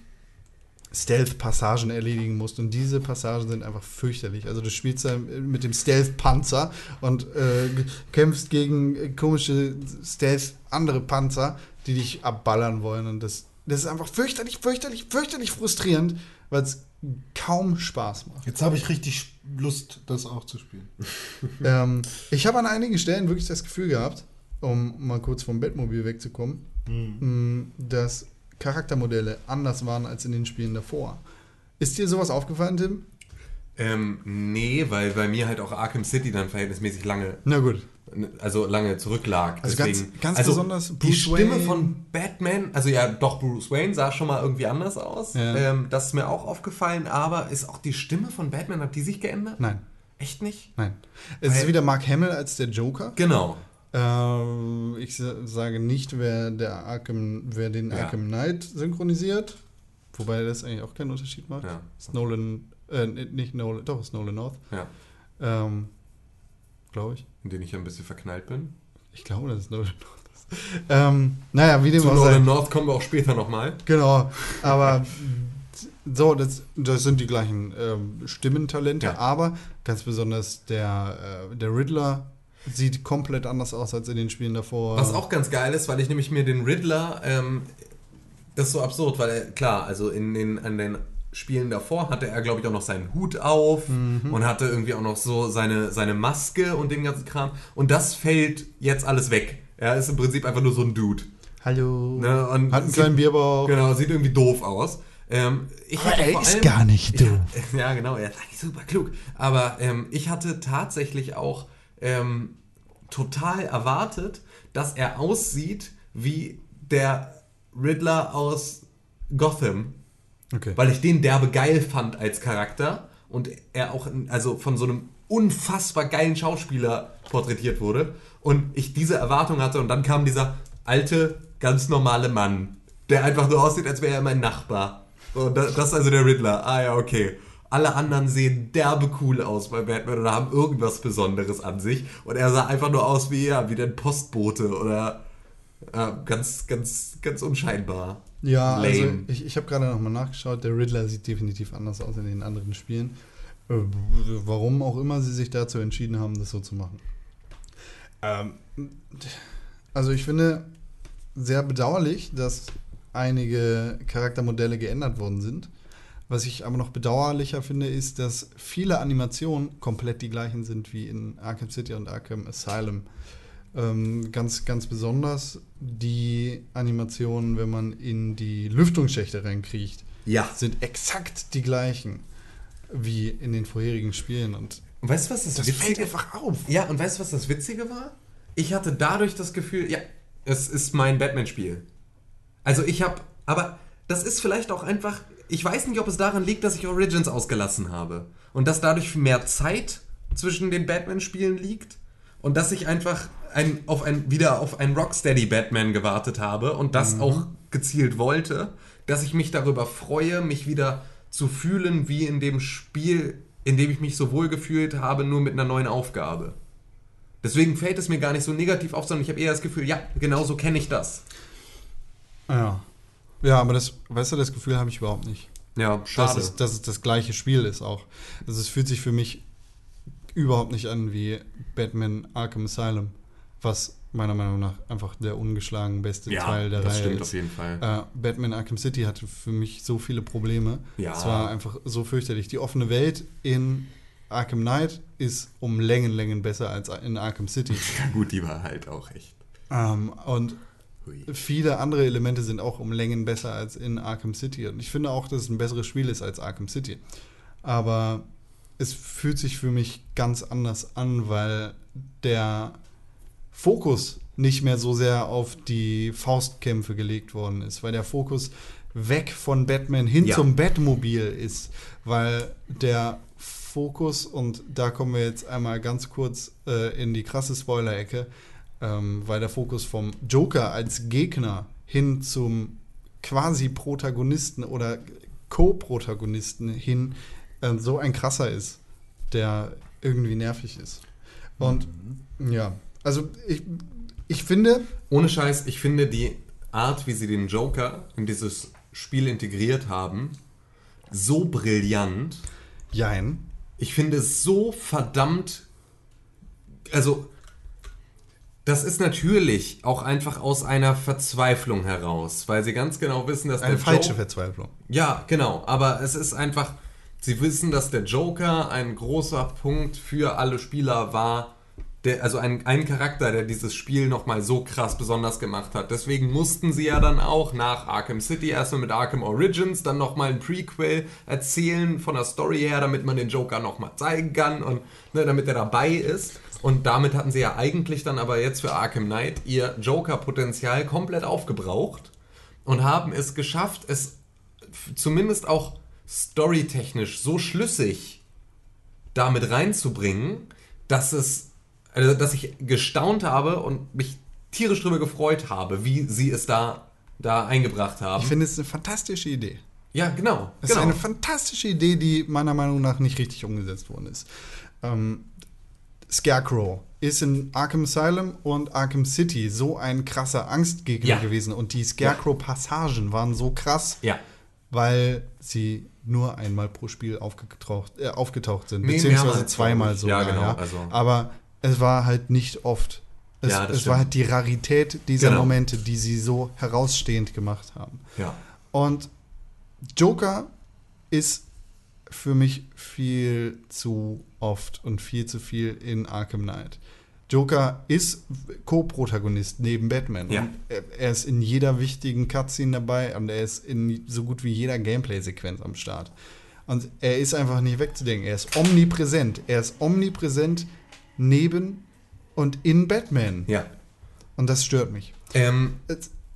Stealth-Passagen erledigen musst. Und diese Passagen sind einfach fürchterlich. Also du spielst da mit dem Stealth-Panzer und äh, kämpfst gegen komische Stealth andere Panzer, die dich abballern wollen. Und das, das ist einfach fürchterlich, fürchterlich, fürchterlich frustrierend, weil es kaum Spaß macht. Jetzt habe ich richtig Lust, das auch zu spielen. ähm, ich habe an einigen Stellen wirklich das Gefühl gehabt, um mal kurz vom Bettmobil wegzukommen, mh, dass Charaktermodelle anders waren als in den Spielen davor. Ist dir sowas aufgefallen, Tim? Ähm, nee, weil bei mir halt auch Arkham City dann verhältnismäßig lange Na gut. also lange zurücklag. Also Deswegen, ganz- ganz also besonders die Bruce Stimme Wayne. von Batman, also ja, doch Bruce Wayne sah schon mal irgendwie anders aus. Ja. Ähm, das ist mir auch aufgefallen, aber ist auch die Stimme von Batman, hat die sich geändert? Nein, Echt nicht? nein. Es ist Weil- wieder Mark Hamill als der Joker. Genau. Ähm, ich sa- sage nicht, wer, der Arkham, wer den Ja. Arkham Knight synchronisiert. Wobei das eigentlich auch keinen Unterschied macht. Ja. Ist Nolan, äh, nicht Nolan, doch, ist Nolan North. Ja. Ähm, Glaube ich. In den ich ein bisschen verknallt bin. Ich glaube, das ist Nolan North. Ähm, naja, wie dem Zu auch sei. Nolan North kommen wir auch später nochmal. Genau, aber so, das, das sind die gleichen ähm, Stimmentalente, Ja. aber ganz besonders der, äh, der Riddler sieht komplett anders aus als in den Spielen davor. Was auch ganz geil ist, weil ich nämlich mir den Riddler, ähm, das ist so absurd, weil er, klar, also in den, an den Spielen davor hatte er, glaube ich, auch noch seinen Hut auf Mhm. und hatte irgendwie auch noch so seine, seine Maske und den ganzen Kram. Und das fällt jetzt alles weg. Er ist im Prinzip einfach nur so ein Dude. Hallo. Ne? Hat einen sieht- kleinen Bierbauch. Genau, sieht irgendwie doof aus. Ähm, ich Aber er ist allem- gar nicht doof. Ja, genau, er ist eigentlich super klug. Aber ähm, ich hatte tatsächlich auch ähm, total erwartet, dass er aussieht wie der Riddler aus Gotham, Okay. weil ich den derbe geil fand als Charakter und er auch in- also von so einem unfassbar geilen Schauspieler porträtiert wurde und ich diese Erwartung hatte und dann kam dieser alte, ganz normale Mann, der einfach so aussieht, als wäre er mein Nachbar. So, das, das ist also der Riddler. Ah ja, okay. Alle anderen sehen derbe cool aus bei Batman oder haben irgendwas Besonderes an sich und er sah einfach nur aus wie, ja, wie der Postbote oder äh, ganz, ganz, ganz unscheinbar. Ja, also Lame. ich, ich habe gerade nochmal nachgeschaut. Der Riddler sieht definitiv anders aus in den anderen Spielen. Äh, warum auch immer sie sich dazu entschieden haben, das so zu machen. Ähm, also ich finde sehr bedauerlich, dass einige Charaktermodelle geändert worden sind. Was ich aber noch bedauerlicher finde, ist, dass viele Animationen komplett die gleichen sind wie in Arkham City und Arkham Asylum. Ähm, ganz, ganz besonders die Animationen, wenn man in die Lüftungsschächte reinkriecht, Ja. sind exakt die gleichen wie in den vorherigen Spielen. Und Und weißt du, was das, das Witzige fällt einfach auf. Ja, und weißt du, was das Witzige war? Ich hatte dadurch das Gefühl, ja, es ist mein Batman-Spiel. Also ich habe, aber das ist vielleicht auch einfach, ich weiß nicht, ob es daran liegt, dass ich Origins ausgelassen habe und dass dadurch mehr Zeit zwischen den Batman-Spielen liegt und dass ich einfach ein, auf ein, wieder auf ein Rocksteady Batman gewartet habe und das auch gezielt wollte, dass ich mich darüber freue, mich wieder zu fühlen wie in dem Spiel, in dem ich mich so wohl gefühlt habe, nur mit einer neuen Aufgabe. Deswegen fällt es mir gar nicht so negativ auf, sondern ich habe eher das Gefühl, ja, genau so kenne ich das. Ja. Ja, aber das, weißt du, das Gefühl habe ich überhaupt nicht. Ja, Dass es, dass es das gleiche Spiel ist auch. Also es fühlt sich für mich überhaupt nicht an wie Batman Arkham Asylum, was meiner Meinung nach einfach der ungeschlagen beste Ja, Teil der das Reihe stimmt ist. auf jeden Fall. Äh, Batman Arkham City hatte für mich so viele Probleme. Ja. Es war einfach so fürchterlich. Die offene Welt in Arkham Knight ist um Längen, Längen besser als in Arkham City. Ja, gut, die war halt auch echt. ähm, und Hui. viele andere Elemente sind auch um Längen besser als in Arkham City. Und ich finde auch, dass es ein besseres Spiel ist als Arkham City. Aber es fühlt sich für mich ganz anders an, weil der Fokus nicht mehr so sehr auf die Faustkämpfe gelegt worden ist, weil der Fokus weg von Batman hin Ja. zum Batmobil ist, weil der Fokus, und da kommen wir jetzt einmal ganz kurz äh, in die krasse Spoiler-Ecke, ähm, weil der Fokus vom Joker als Gegner hin zum quasi Protagonisten oder Co-Protagonisten hin ähm, so ein krasser ist, der irgendwie nervig ist. Und ja, also ich, ich finde, Ohne Scheiß, ich finde die Art, wie sie den Joker in dieses Spiel integriert haben, so brillant. jein, Ich finde es so verdammt. Also, das ist natürlich auch einfach aus einer Verzweiflung heraus, weil sie ganz genau wissen, dass eine der falsche Joker. Verzweiflung. Ja, genau. Aber es ist einfach, sie wissen, dass der Joker ein großer Punkt für alle Spieler war. Der, also ein, ein Charakter, der dieses Spiel nochmal so krass besonders gemacht hat. Deswegen mussten sie ja dann auch nach Arkham City erstmal mit Arkham Origins dann nochmal ein Prequel erzählen von der Story her, damit man den Joker nochmal zeigen kann und ne, damit er dabei ist. Und damit hatten sie ja eigentlich dann aber jetzt für Arkham Knight ihr Joker-Potenzial komplett aufgebraucht und haben es geschafft, es zumindest auch storytechnisch so schlüssig damit reinzubringen, dass es, also dass ich gestaunt habe und mich tierisch drüber gefreut habe, wie sie es da, da eingebracht haben. Ich finde es eine fantastische Idee. ja, genau. Es genau. ist eine fantastische Idee, die meiner Meinung nach nicht richtig umgesetzt worden ist. Ähm, Scarecrow ist in Arkham Asylum und Arkham City so ein krasser Angstgegner Ja. gewesen und die Scarecrow-Passagen waren so krass, ja. weil sie nur einmal pro Spiel aufgetaucht, äh, aufgetaucht sind, Nee, beziehungsweise zweimal sogar. Ja, genau, also- Aber es war halt nicht oft. Es, Ja, es war halt die Rarität dieser Genau. Momente, die sie so herausstehend gemacht haben. Ja. Und Joker ist für mich viel zu oft und viel zu viel in Arkham Knight. Joker ist Co-Protagonist neben Batman. Ja. Er, er ist in jeder wichtigen Cutscene dabei und er ist in so gut wie jeder Gameplay-Sequenz am Start. Und er ist einfach nicht wegzudenken. Er ist omnipräsent. Er ist omnipräsent neben und in Batman. Ja. Und das stört mich. Ähm,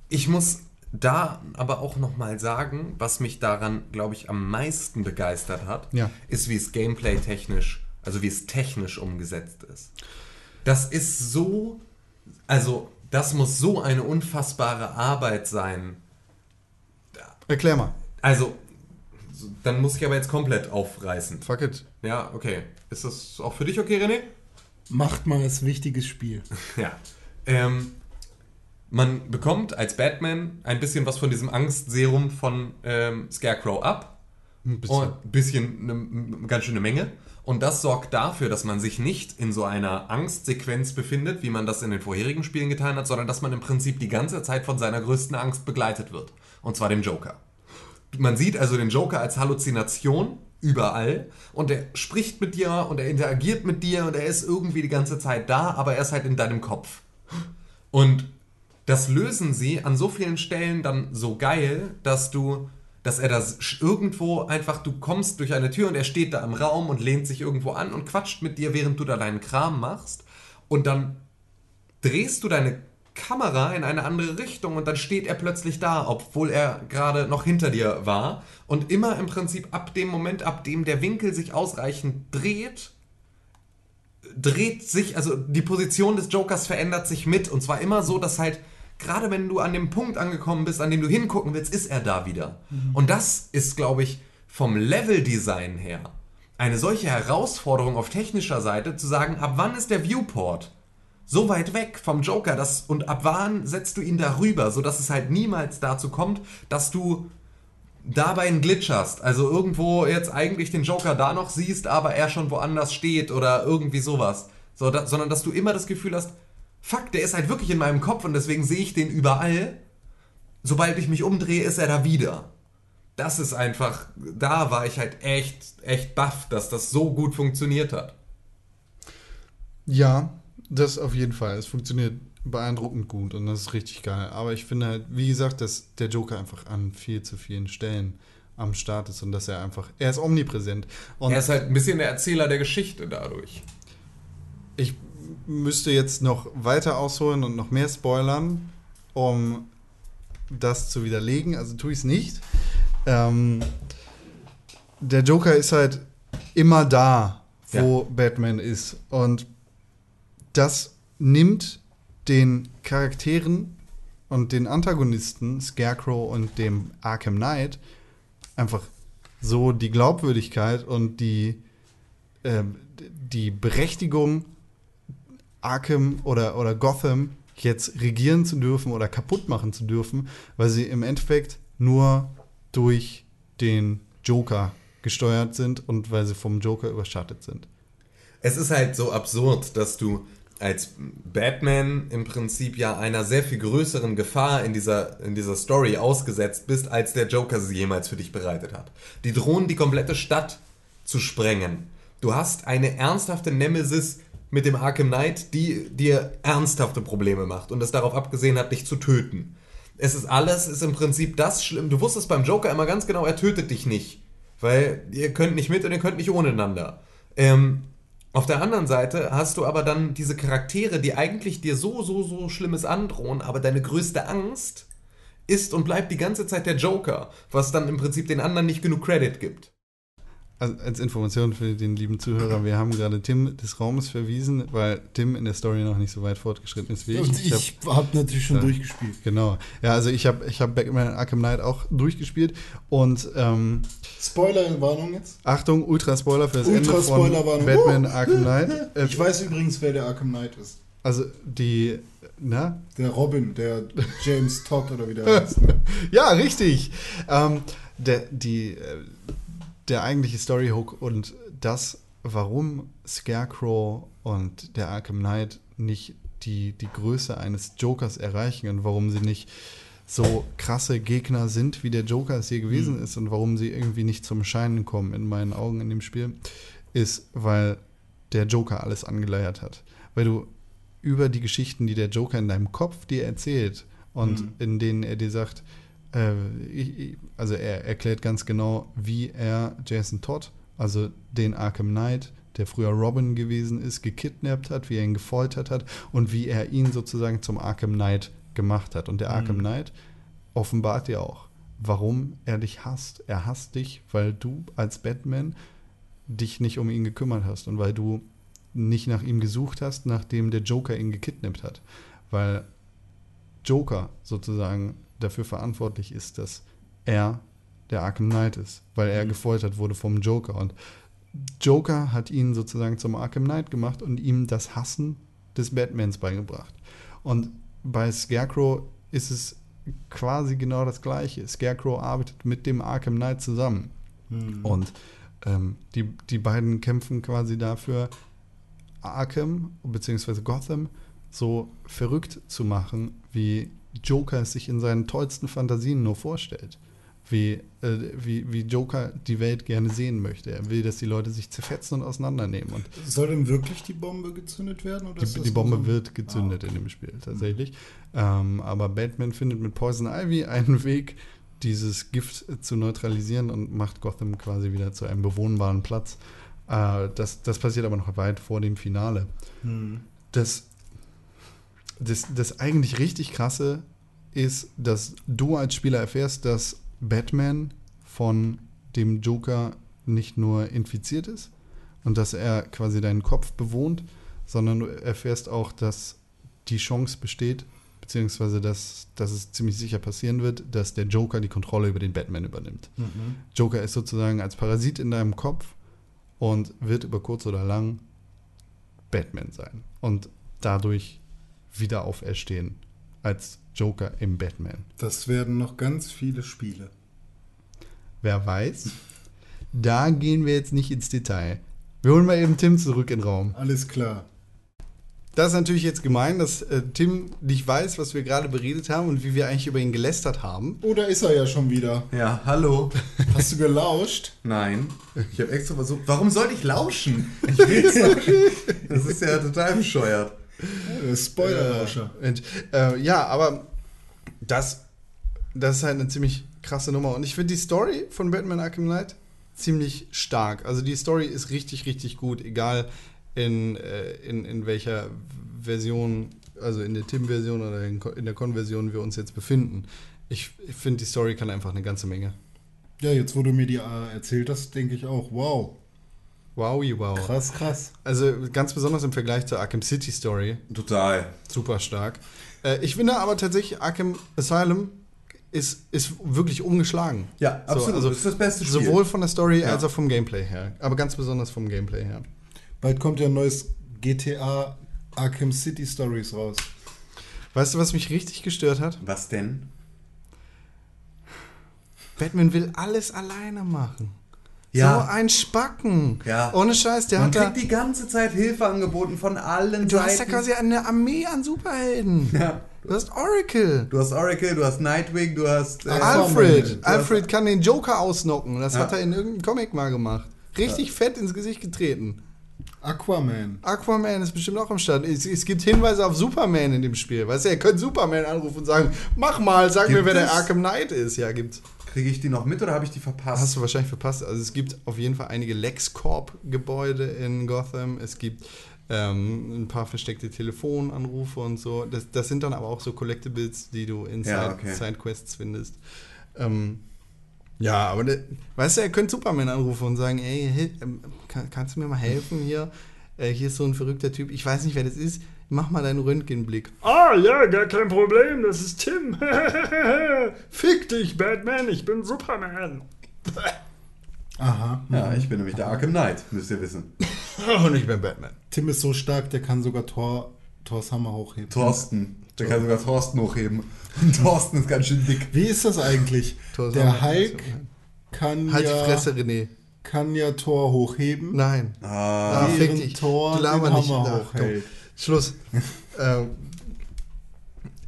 ich muss da aber auch nochmal sagen, was mich daran, glaube ich, am meisten begeistert hat, Ja. ist, wie es gameplay-technisch, also wie es technisch umgesetzt ist. Das ist so, also das muss so eine unfassbare Arbeit sein. Erklär mal. Also, dann muss ich aber jetzt komplett aufreißen. Fuck it. Ja, okay. Ist das auch für dich okay, René? Macht mal das wichtiges Spiel. Ja. Ähm, man bekommt als Batman ein bisschen was von diesem Angstserum von ähm, Scarecrow ab. Ein bisschen. Und ein bisschen, eine, eine ganz schöne Menge. Und das sorgt dafür, dass man sich nicht in so einer Angstsequenz befindet, wie man das in den vorherigen Spielen getan hat, sondern dass man im Prinzip die ganze Zeit von seiner größten Angst begleitet wird. Und zwar dem Joker. Man sieht also den Joker als Halluzination überall und er spricht mit dir und er interagiert mit dir und er ist irgendwie die ganze Zeit da, aber er ist halt in deinem Kopf. Und das lösen sie an so vielen Stellen dann so geil, dass du, dass er das irgendwo einfach, du kommst durch eine Tür und er steht da im Raum und lehnt sich irgendwo an und quatscht mit dir, während du da deinen Kram machst. Und dann drehst du deine Kamera in eine andere Richtung und dann steht er plötzlich da, obwohl er gerade noch hinter dir war. Und immer im Prinzip ab dem Moment, ab dem der Winkel sich ausreichend dreht, dreht sich, also die Position des Jokers verändert sich mit. Und zwar immer so, dass halt, gerade wenn du an dem Punkt angekommen bist, an dem du hingucken willst, ist er da wieder. Und das ist, glaube ich, vom Leveldesign her eine solche Herausforderung auf technischer Seite, zu sagen, ab wann ist der Viewport? so weit weg vom Joker das, und ab wann setzt du ihn darüber, sodass es halt niemals dazu kommt, dass du dabei einen Glitch hast. Also irgendwo jetzt eigentlich den Joker da noch siehst, aber er schon woanders steht oder irgendwie sowas. So, da, sondern dass du immer das Gefühl hast, fuck, der ist halt wirklich in meinem Kopf und deswegen sehe ich den überall. Sobald ich mich umdrehe, ist er da wieder. Das ist einfach, da war ich halt echt, echt baff, dass das so gut funktioniert hat. Ja, das auf jeden Fall. Es funktioniert beeindruckend gut und das ist richtig geil. Aber ich finde halt, wie gesagt, dass der Joker einfach an viel zu vielen Stellen am Start ist und dass er einfach, er ist omnipräsent. Und Er ist halt ein bisschen der Erzähler der Geschichte dadurch. ich müsste jetzt noch weiter ausholen und noch mehr spoilern, um das zu widerlegen. Also tue ich es nicht. Ähm, der Joker ist halt immer da, wo Batman ist. Und das nimmt den Charakteren und den Antagonisten, Scarecrow und dem Arkham Knight, einfach so die Glaubwürdigkeit und die, ähm, die Berechtigung, Arkham oder, oder Gotham jetzt regieren zu dürfen oder kaputt machen zu dürfen, weil sie im Endeffekt nur durch den Joker gesteuert sind und weil sie vom Joker überschattet sind. Es ist halt so absurd, dass du als Batman im Prinzip ja einer sehr viel größeren Gefahr in dieser, in dieser Story ausgesetzt bist, als der Joker sie jemals für dich bereitet hat. Die drohen die komplette Stadt zu sprengen. Du hast eine ernsthafte Nemesis mit dem Arkham Knight, die dir ernsthafte Probleme macht und es darauf abgesehen hat, dich zu töten. Es ist alles, ist im Prinzip das schlimm. Du wusstest beim Joker immer ganz genau, er tötet dich nicht. Weil ihr könnt nicht mit und ihr könnt nicht ohne einander. Ähm, auf der anderen Seite hast du aber dann diese Charaktere, die eigentlich dir so, so, so Schlimmes androhen, aber deine größte Angst ist und bleibt die ganze Zeit der Joker, was dann im Prinzip den anderen nicht genug Credit gibt. Also als Information für den lieben Zuhörer, wir haben gerade Tim des Raumes verwiesen, weil Tim in der Story noch nicht so weit fortgeschritten ist wie ich. Und Ich hab- ich habe natürlich schon Ja. durchgespielt. Genau. Ja, also ich habe ich hab Batman Arkham Knight auch durchgespielt und ähm, Spoiler-Warnung jetzt. Achtung, Ultra-Spoiler für das Ende von. Batman Uh. Arkham Knight. Äh, Ich weiß übrigens, wer der Arkham Knight ist. also die, na? Der Robin, der James Todd oder wie der heißt. Ne? Ja, richtig. Ähm, der, die, äh, der eigentliche Story-Hook und das, warum Scarecrow und der Arkham Knight nicht die, die Größe eines Jokers erreichen und warum sie nicht so krasse Gegner sind, wie der Joker es hier gewesen ist und warum sie irgendwie nicht zum Scheinen kommen in meinen Augen in dem Spiel, ist, weil der Joker alles angeleiert hat. Weil du über die Geschichten, die der Joker in deinem Kopf dir erzählt und in denen er dir sagt, ich, ich, also er erklärt ganz genau, wie er Jason Todd, also den Arkham Knight, der früher Robin gewesen ist, gekidnappt hat, wie er ihn gefoltert hat und wie er ihn sozusagen zum Arkham Knight gemacht hat. Und der Arkham Knight offenbart dir auch, warum er dich hasst. Er hasst dich, weil du als Batman dich nicht um ihn gekümmert hast und weil du nicht nach ihm gesucht hast, nachdem der Joker ihn gekidnappt hat. Weil Joker sozusagen dafür verantwortlich ist, dass er der Arkham Knight ist, weil er gefoltert wurde vom Joker. Und Joker hat ihn sozusagen zum Arkham Knight gemacht und ihm das Hassen des Batmans beigebracht. Und bei Scarecrow ist es quasi genau das Gleiche. Scarecrow arbeitet mit dem Arkham Knight zusammen. Und ähm, die, die beiden kämpfen quasi dafür, Arkham bzw. Gotham so verrückt zu machen, wie Joker es sich in seinen tollsten Fantasien nur vorstellt. Wie, äh, wie, wie Joker die Welt gerne sehen möchte. Er will, dass die Leute sich zerfetzen und auseinandernehmen. Und Soll denn wirklich die Bombe gezündet werden? Oder die, die Bombe so wird gezündet in dem Spiel, tatsächlich. Ähm, aber Batman findet mit Poison Ivy einen Weg, dieses Gift zu neutralisieren und macht Gotham quasi wieder zu einem bewohnbaren Platz. Äh, das, das passiert aber noch weit vor dem Finale. Das, das, das eigentlich richtig krasse ist, dass du als Spieler erfährst, dass Batman von dem Joker nicht nur infiziert ist und dass er quasi deinen Kopf bewohnt, sondern du erfährst auch, dass die Chance besteht, beziehungsweise dass, dass es ziemlich sicher passieren wird, dass der Joker die Kontrolle über den Batman übernimmt. Joker ist sozusagen als Parasit in deinem Kopf und wird über kurz oder lang Batman sein und dadurch wieder auferstehen als Joker im Batman. Das werden noch ganz viele Spiele. Wer weiß? Da gehen wir jetzt nicht ins Detail. Wir holen mal eben Tim zurück in den Raum. Alles klar. Das ist natürlich jetzt gemein, dass äh, Tim nicht weiß, was wir gerade beredet haben und wie wir eigentlich über ihn gelästert haben. Oh, da ist er ja schon wieder. Ja, hallo. Hast du gelauscht? Nein. Ich habe extra versucht. Warum sollte ich lauschen? Ich will's doch. Das ist ja total bescheuert. Äh, Spoiler-Lauscher. Und, äh, ja, aber das, das ist halt eine ziemlich krasse Nummer. Und ich finde die Story von Batman Arkham Knight ziemlich stark. Also die Story ist richtig, richtig gut, egal in, äh, in, in welcher Version, also in der Tim-Version oder in, in der Con-Version wir uns jetzt befinden. Ich, ich finde, die Story kann einfach eine ganze Menge. Ja, jetzt wo du mir die äh, erzählt hast, denke ich auch, wow. Wowie, wow. Krass, krass. Also ganz besonders im Vergleich zur Arkham City Story. Total. super stark. Äh, ich finde aber tatsächlich, Arkham Asylum ist, ist wirklich ungeschlagen. Ja, absolut. also Das ist das beste Spiel. Sowohl von der Story Ja. als auch vom Gameplay her. Aber ganz besonders vom Gameplay her. Bald kommt ja ein neues GTA Arkham City Stories raus. Weißt du, was mich richtig gestört hat? Was denn? Batman will alles alleine machen. Ja. So ein Spacken. Ja. Ohne Scheiß, der Man hat da. kriegt die ganze Zeit Hilfe angeboten von allen Du Seiten. hast ja quasi eine Armee an Superhelden. Ja. Du hast Oracle. Du hast Oracle, du hast Nightwing, du hast äh, Alfred. du Alfred kann den Joker ausnocken. Das Ja. hat er in irgendeinem Comic mal gemacht. Richtig fett ins Gesicht getreten. Aquaman. Aquaman ist bestimmt auch am Start. Es, es gibt Hinweise auf Superman in dem Spiel. Weißt du, ihr könnt Superman anrufen und sagen, mach mal, sag Gibt mir, wer der es? Arkham Knight ist. Ja, gibt's. Kriege ich die noch mit oder habe ich die verpasst? Hast du wahrscheinlich verpasst. Also es gibt auf jeden Fall einige LexCorp-Gebäude in Gotham. Es gibt ähm, ein paar versteckte Telefonanrufe und so. Das, das sind dann aber auch so Collectibles, die du in Ja, Side, okay. Sidequests findest. Ähm, ja, aber der, weißt du, ihr könnt Superman anrufen und sagen, ey, ähm, kann, kannst du mir mal helfen hier? Äh, hier ist so ein verrückter Typ. Ich weiß nicht, wer das ist. Mach mal deinen Röntgenblick. Ah, ja, gar kein Problem, das ist Tim. Fick dich, Batman, ich bin Superman. Aha. ja, ich bin nämlich der Arkham Knight, müsst ihr wissen. Und ich bin Batman. Tim ist so stark, der kann sogar Thor, Thors Hammer hochheben. Thorsten. Der kann sogar Thorsten hochheben. Und Thorsten ist ganz schön dick. Wie ist das eigentlich? Thors der Hammer. Hulk kann Halt ja, die Fresse, René. kann ja Thor hochheben. Nein. Ah, Ah, fick während dich. Thor den nicht. Hammer komm. hochhält. Schluss. ähm,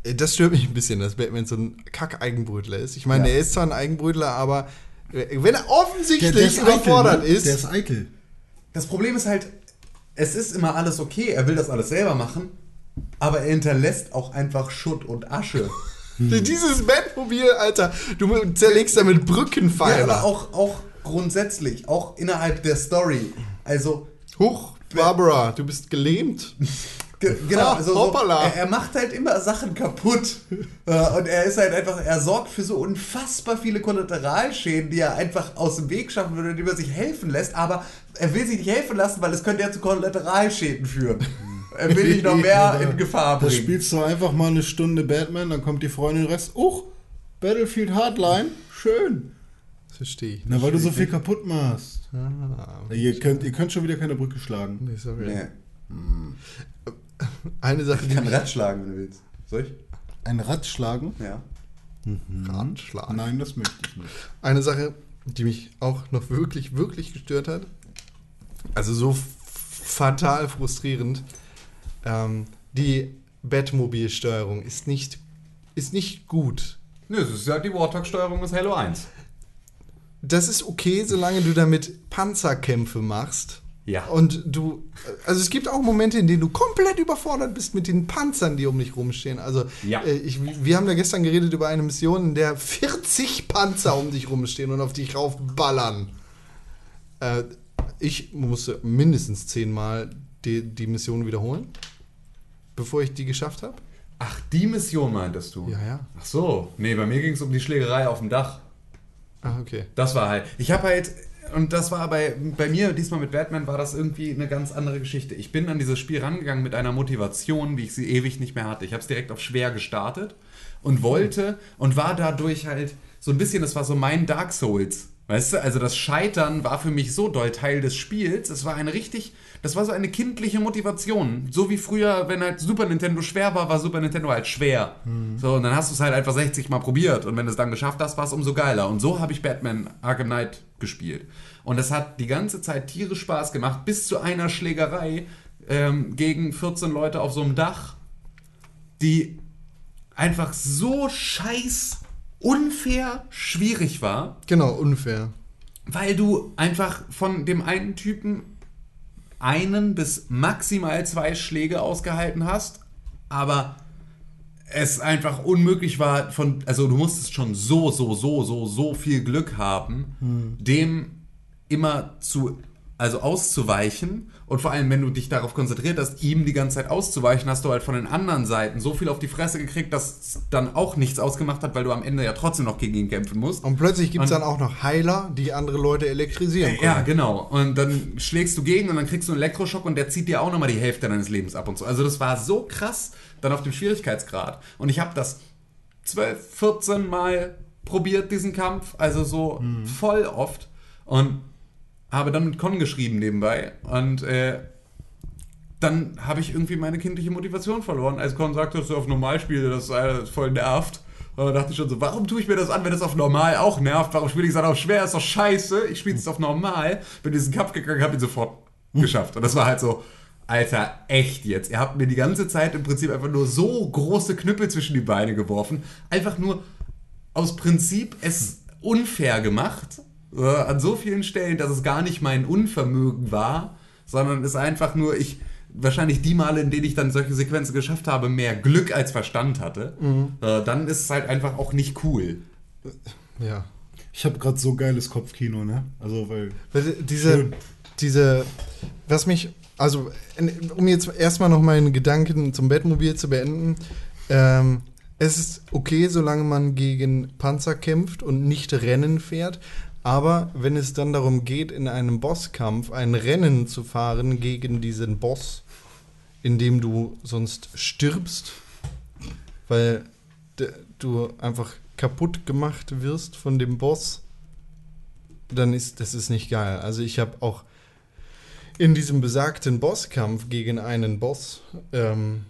das stört mich ein bisschen, dass Batman so ein Kack-Eigenbrötler ist. Ich meine, Ja. er ist zwar ein Eigenbrötler, aber wenn er offensichtlich Der, der ist eitel, überfordert ne? ist, Der ist eitel. das Problem ist halt, es ist immer alles okay, er will das alles selber machen, aber er hinterlässt auch einfach Schutt und Asche. dieses Batmobil, Alter, du zerlegst damit Brückenpfeiler. Ja, aber auch, auch grundsätzlich, auch innerhalb der Story. Also, Huch, Barbara, du bist gelähmt. Ge- Genau, Ah, also so, er, er macht halt immer Sachen kaputt. Äh, und er ist halt einfach, er sorgt für so unfassbar viele Kollateralschäden, die er einfach aus dem Weg schaffen würde, indem er sich helfen lässt. Aber er will sich nicht helfen lassen, weil es könnte ja zu Kollateralschäden führen. Er will nicht noch mehr in Gefahr Da bringen. spielst du einfach mal eine Stunde Batman, dann kommt die Freundin Rest. Uch, Battlefield Hardline, schön. Verstehe ich. Na, weil du so viel kaputt machst. Ah, Ihr könnt, ihr könnt schon wieder keine Brücke schlagen. nee, sorry. Nee. Eine Sache, Ich die kann mich Rad schlagen, wenn du willst. Soll ich? Ein Rad schlagen? Ja. ranschlagen. Nein, das möchte ich nicht. Eine Sache, die mich auch noch wirklich, wirklich gestört hat. Also so fatal frustrierend. Ähm, die Batmobil-Steuerung ist nicht, ist nicht gut. Nö, es ist ja die Warthog-Steuerung des Halo 1. Das ist okay, solange du damit Panzerkämpfe machst. Ja. Und du, also es gibt auch Momente, in denen du komplett überfordert bist mit den Panzern, die um dich rumstehen. Also Ja. äh, ich, wir haben da gestern geredet über eine Mission, in der 40 Panzer um dich rumstehen und auf dich raufballern. Äh, ich musste mindestens zehnmal die, die Mission wiederholen, bevor ich die geschafft habe. Ach, die Mission meintest du? Ja, ja. Ach so. Nee, bei mir ging es um die Schlägerei auf dem Dach. Ah, okay. Das war halt. Ich habe halt, und das war bei, bei mir diesmal mit Batman, war das irgendwie eine ganz andere Geschichte. Ich bin an dieses Spiel rangegangen mit einer Motivation, wie ich sie ewig nicht mehr hatte. Ich habe es direkt auf schwer gestartet und wollte und war dadurch halt so ein bisschen, das war so mein Dark Souls. Weißt du, also das Scheitern war für mich so doll Teil des Spiels. Es war eine richtig, das war so eine kindliche Motivation. So wie früher, wenn halt Super Nintendo schwer war, war Super Nintendo halt schwer. So, und dann hast du es halt einfach 60 Mal probiert. Und wenn du es dann geschafft hast, war es umso geiler. Und so habe ich Batman Arkham Knight gespielt. Und es hat die ganze Zeit tierisch Spaß gemacht, bis zu einer Schlägerei ähm, gegen 14 Leute auf so einem Dach, die einfach so scheiß unfair schwierig war Genau, unfair. weil du einfach von dem einen Typen einen bis maximal zwei Schläge ausgehalten hast, aber es einfach unmöglich war von, also du musstest schon so, so, so, so, so viel Glück haben, dem immer zu, also auszuweichen und vor allem, wenn du dich darauf konzentriert hast, ihm die ganze Zeit auszuweichen, hast du halt von den anderen Seiten so viel auf die Fresse gekriegt, dass es dann auch nichts ausgemacht hat, weil du am Ende ja trotzdem noch gegen ihn kämpfen musst. Und plötzlich gibt es dann auch noch Heiler, die andere Leute elektrisieren können. Ja, genau. Und dann schlägst du gegen und dann kriegst du einen Elektroschock und der zieht dir auch nochmal die Hälfte deines Lebens ab und so. Also das war so krass dann auf dem Schwierigkeitsgrad. Und ich habe das 12, 14 Mal probiert, diesen Kampf. Also so voll oft. Und habe dann mit Con geschrieben nebenbei. Und äh, dann habe ich irgendwie meine kindliche Motivation verloren. Als Con sagte, dass du auf normal spiele, das äh, voll nervt. Und dann dachte ich schon so, warum tue ich mir das an, wenn das auf normal auch nervt? Warum spiele ich es dann auf schwer? Ist doch scheiße. Ich spiele es auf normal. Bin diesen Kampf gegangen, habe ihn sofort geschafft. Und das war halt so, Alter, echt jetzt. Ihr habt mir die ganze Zeit im Prinzip einfach nur so große Knüppel zwischen die Beine geworfen. Einfach nur aus Prinzip es unfair gemacht. Äh, an so vielen Stellen, dass es gar nicht mein Unvermögen war, sondern es einfach nur ich wahrscheinlich die Male, in denen ich dann solche Sequenzen geschafft habe, mehr Glück als Verstand hatte, äh, dann ist es halt einfach auch nicht cool. ja. Ich habe gerade so geiles Kopfkino, ne? Also, weil. Weil diese, Schön. diese, was mich, also um jetzt erstmal noch meinen Gedanken zum Batmobil zu beenden, ähm, es ist okay, solange man gegen Panzer kämpft und nicht Rennen fährt, aber wenn es dann darum geht, in einem Bosskampf ein Rennen zu fahren gegen diesen Boss, in dem du sonst stirbst, weil du einfach kaputt gemacht wirst von dem Boss, dann ist das ist nicht geil. Also ich habe auch in diesem besagten Bosskampf gegen einen Boss ähm,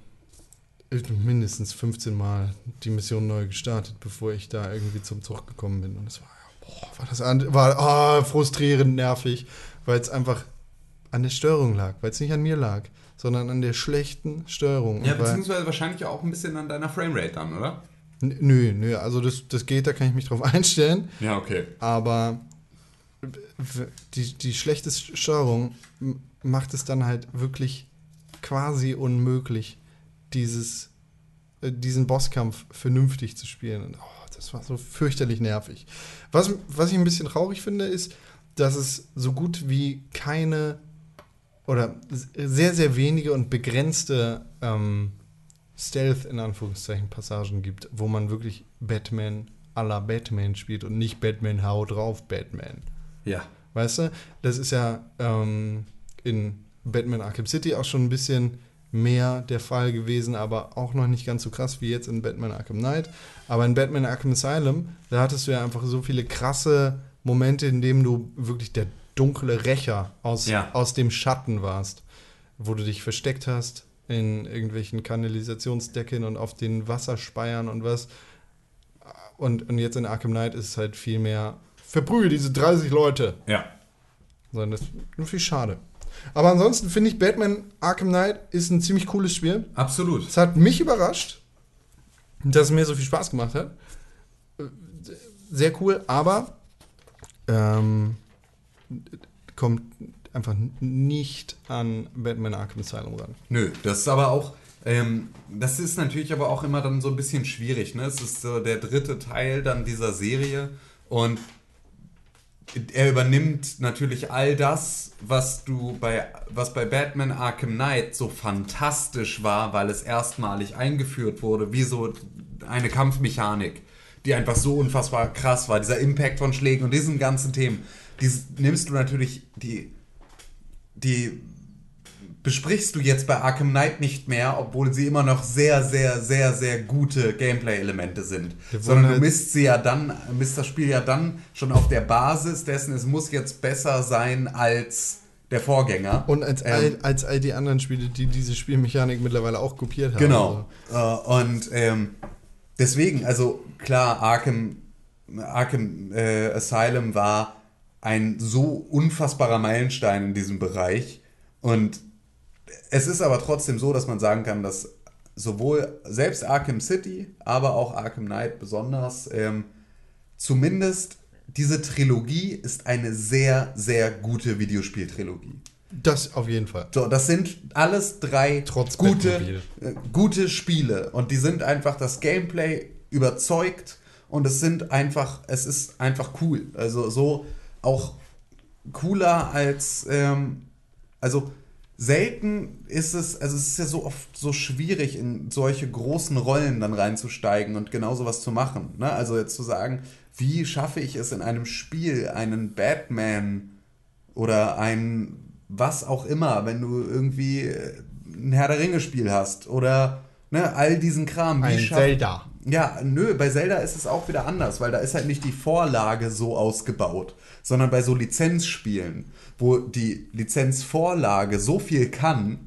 mindestens 15 Mal die Mission neu gestartet, bevor ich da irgendwie zum Zug gekommen bin. Und es war, boah, war das an, war ah, frustrierend nervig, weil es einfach an der Steuerung lag, weil es nicht an mir lag, sondern an der schlechten Steuerung. Ja, beziehungsweise wahrscheinlich auch ein bisschen an deiner Framerate dann, oder? Nö, nö, also das, das geht, da kann ich mich drauf einstellen. Ja, okay. Aber die, die schlechte Steuerung m- macht es dann halt wirklich quasi unmöglich, dieses, äh, diesen Bosskampf vernünftig zu spielen. Und, oh, das war so fürchterlich nervig. Was, was ich ein bisschen traurig finde, ist, dass es so gut wie keine oder sehr, sehr wenige und begrenzte ähm, Stealth in Anführungszeichen Passagen gibt, wo man wirklich Batman à la Batman spielt und nicht Batman hau drauf Batman. Ja. Weißt du? Das ist ja ähm, in Batman Arkham City auch schon ein bisschen mehr der Fall gewesen, aber auch noch nicht ganz so krass wie jetzt in Batman Arkham Knight. Aber in Batman Arkham Asylum, da hattest du ja einfach so viele krasse Momente, in denen du wirklich der dunkle Rächer aus, Ja. aus dem Schatten warst, wo du dich versteckt hast in irgendwelchen Kanalisationsdecken und auf den Wasserspeiern und was. Und, und jetzt in Arkham Knight ist es halt viel mehr, verprügel diese 30 Leute. Ja. Sondern das ist irgendwie schade. Aber ansonsten finde ich, Batman Arkham Knight ist ein ziemlich cooles Spiel. Absolut. Es hat mich überrascht, dass es mir so viel Spaß gemacht hat. Sehr cool, aber ähm, kommt einfach nicht an Batman Arkham Asylum ran. Nö, das ist aber auch, ähm, das ist natürlich aber auch immer dann so ein bisschen schwierig. Ne? Es ist so der dritte Teil dann dieser Serie und er übernimmt natürlich all das, was du bei, was bei Batman Arkham Knight so fantastisch war, weil es erstmalig eingeführt wurde, wie so eine Kampfmechanik, die einfach so unfassbar krass war, dieser Impact von Schlägen und diesen ganzen Themen. Dies nimmst du natürlich die die besprichst du jetzt bei Arkham Knight nicht mehr, obwohl sie immer noch sehr, sehr, sehr, sehr gute Gameplay-Elemente sind. Sondern du misst sie ja dann, misst das Spiel ja dann schon auf der Basis dessen, es muss jetzt besser sein als der Vorgänger. Und als, Ähm, all, als all die anderen Spiele, die diese Spielmechanik mittlerweile auch kopiert haben. Genau. Äh, und ähm, deswegen, also klar, Arkham, Arkham äh, Asylum war ein so unfassbarer Meilenstein in diesem Bereich. Und es ist aber trotzdem so, dass man sagen kann, dass sowohl selbst Arkham City, aber auch Arkham Knight besonders, ähm, zumindest diese Trilogie ist eine sehr, sehr gute Videospieltrilogie. Das auf jeden Fall. So, das sind alles drei Trotz gute, äh, gute Spiele. Und die sind einfach, das Gameplay überzeugt und es sind einfach, es ist einfach cool. Also so auch cooler als, ähm, also selten ist es, also es ist ja so oft so schwierig, in solche großen Rollen dann reinzusteigen und genau sowas zu machen. Ne? Also jetzt zu sagen, wie schaffe ich es in einem Spiel, einen Batman oder ein was auch immer, wenn du irgendwie äh, ein Herr der Ringe-Spiel hast oder ne, all diesen Kram. Wie Ein Zelda. Ja, nö, bei Zelda ist es auch wieder anders, weil da ist halt nicht die Vorlage so ausgebaut, sondern bei so Lizenzspielen, wo die Lizenzvorlage so viel kann,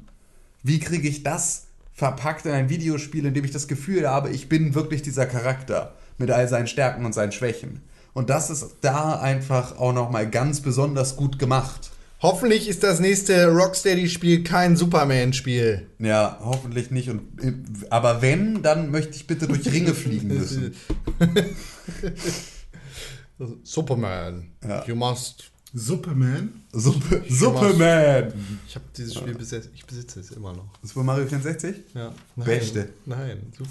wie kriege ich das verpackt in ein Videospiel, in dem ich das Gefühl habe, ich bin wirklich dieser Charakter mit all seinen Stärken und seinen Schwächen. Und das ist da einfach auch nochmal ganz besonders gut gemacht. Hoffentlich ist das nächste Rocksteady-Spiel kein Superman-Spiel. Ja, hoffentlich nicht. Und, aber wenn, dann möchte ich bitte durch Ringe fliegen müssen. Superman. Ja. You must. Superman? Suppe, Superman! Ich habe dieses Spiel besetzt. Ich besitze es immer noch. Super Mario 64? Ja. Nein, Beste. Nein. Super,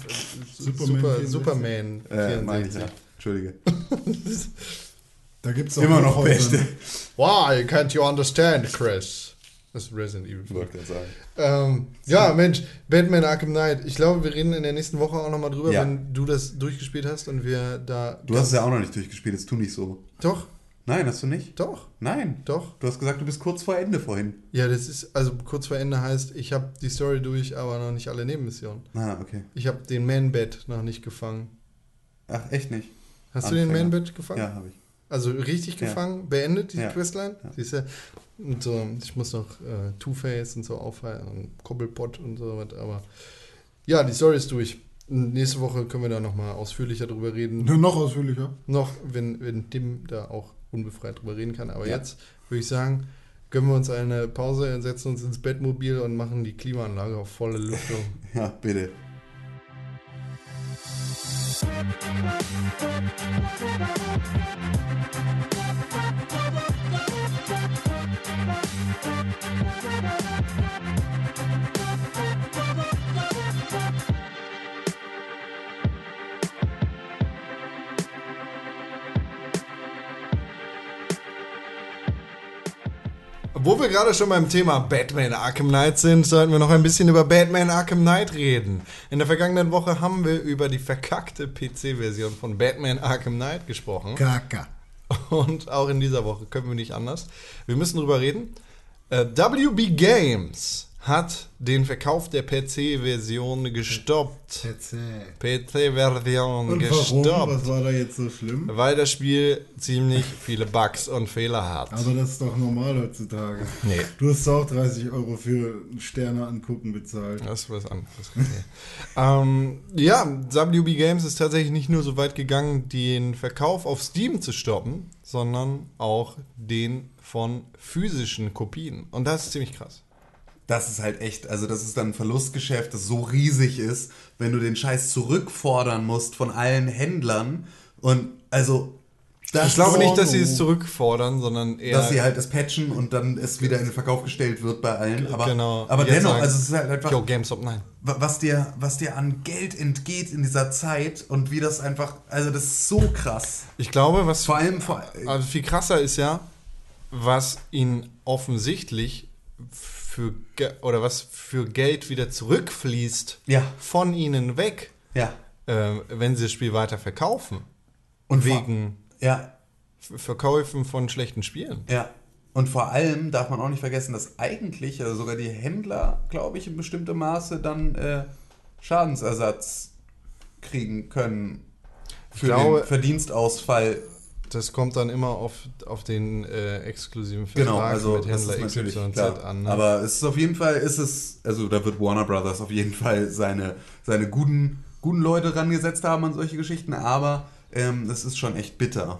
Superman Super, 64. Superman Äh, meine ich 64. ja. Entschuldige. Da gibt es auch Immer noch Beste. Why can't you understand, Chris? Das ist Resident Evil. Ich wollte gerade sagen. Ähm, ja, Mensch, Batman Arkham Knight. Ich glaube, wir reden in der nächsten Woche auch nochmal drüber, Ja. wenn du das durchgespielt hast und wir da. Du hast es ja auch noch nicht durchgespielt, jetzt tu nicht so. Doch, Nein, hast du nicht? doch, Nein. doch. Du hast gesagt, du bist kurz vor Ende vorhin. Ja, das ist, also kurz vor Ende heißt, ich habe die Story durch, aber noch nicht alle Nebenmissionen. Ah, okay. Ich habe den Man-Bat noch nicht gefangen. Ach, echt nicht? Hast du den Anfänger. Man-Bat gefangen? Ja, habe ich. Also richtig Ja. gefangen, beendet, die Ja. Questline? Ja. Siehst du? Und so, ich muss noch äh, Two-Face und so aufhalten und Kobbelpot und so was, aber ja, die Story ist durch. Nächste Woche können wir da nochmal ausführlicher drüber reden. Noch ausführlicher. Noch, wenn, wenn Tim da auch unbefreit drüber reden kann. Aber ja. jetzt würde ich sagen, gönnen wir uns eine Pause, setzen uns ins Bettmobil und machen die Klimaanlage auf volle Lüftung. ja, bitte. Musik Wo wir gerade schon beim Thema Batman Arkham Knight sind, sollten wir noch ein bisschen über Batman Arkham Knight reden. In der vergangenen Woche haben wir über die verkackte PC-Version von Batman Arkham Knight gesprochen. Kaka. Und auch in dieser Woche können wir nicht anders. Wir müssen drüber reden. Äh, WB Games hat den Verkauf der PC-Version gestoppt. PC-Version Und warum? gestoppt. Was war da jetzt so schlimm? Weil das Spiel ziemlich viele Bugs und Fehler hat. Aber das ist doch normal heutzutage. Nee. Du hast auch 30 Euro für Sterne angucken bezahlt. Das ist was anderes. ähm, ja, WB Games ist tatsächlich nicht nur so weit gegangen, den Verkauf auf Steam zu stoppen, sondern auch den von physischen Kopien. Und das ist ziemlich krass. Das ist halt echt, also das ist dann ein Verlustgeschäft, das so riesig ist, wenn du den Scheiß zurückfordern musst von allen Händlern. Und also, das ich glaube nicht, dass sie es zurückfordern, sondern eher. dass sie halt es patchen und dann es wieder in den Verkauf gestellt wird bei allen. Aber, genau. aber dennoch, sagen, also es ist halt einfach, Yo, GameStop, nein. wa- was dir, was dir an Geld entgeht in dieser Zeit und wie das einfach, also das ist so krass. Ich glaube, was Vor allem, vor, also viel krasser ist ja, was ihnen offensichtlich für oder was für Geld wieder zurückfließt Ja. von ihnen weg, ja. äh, wenn sie das Spiel weiter verkaufen. Und wegen Ja, Verkäufen von schlechten Spielen. Ja. Und vor allem darf man auch nicht vergessen, dass eigentlich, also sogar die Händler, glaube ich, in bestimmtem Maße dann äh, Schadensersatz kriegen können für glaube- den Verdienstausfall. Das kommt dann immer auf, auf den äh, exklusiven Vertrag Genau, also mit das Händler XYZ klar. an. Ne? Aber es ist auf jeden Fall, ist es, also da wird Warner Brothers auf jeden Fall seine, seine guten, guten Leute rangesetzt haben an solche Geschichten, aber ähm, das ist schon echt bitter.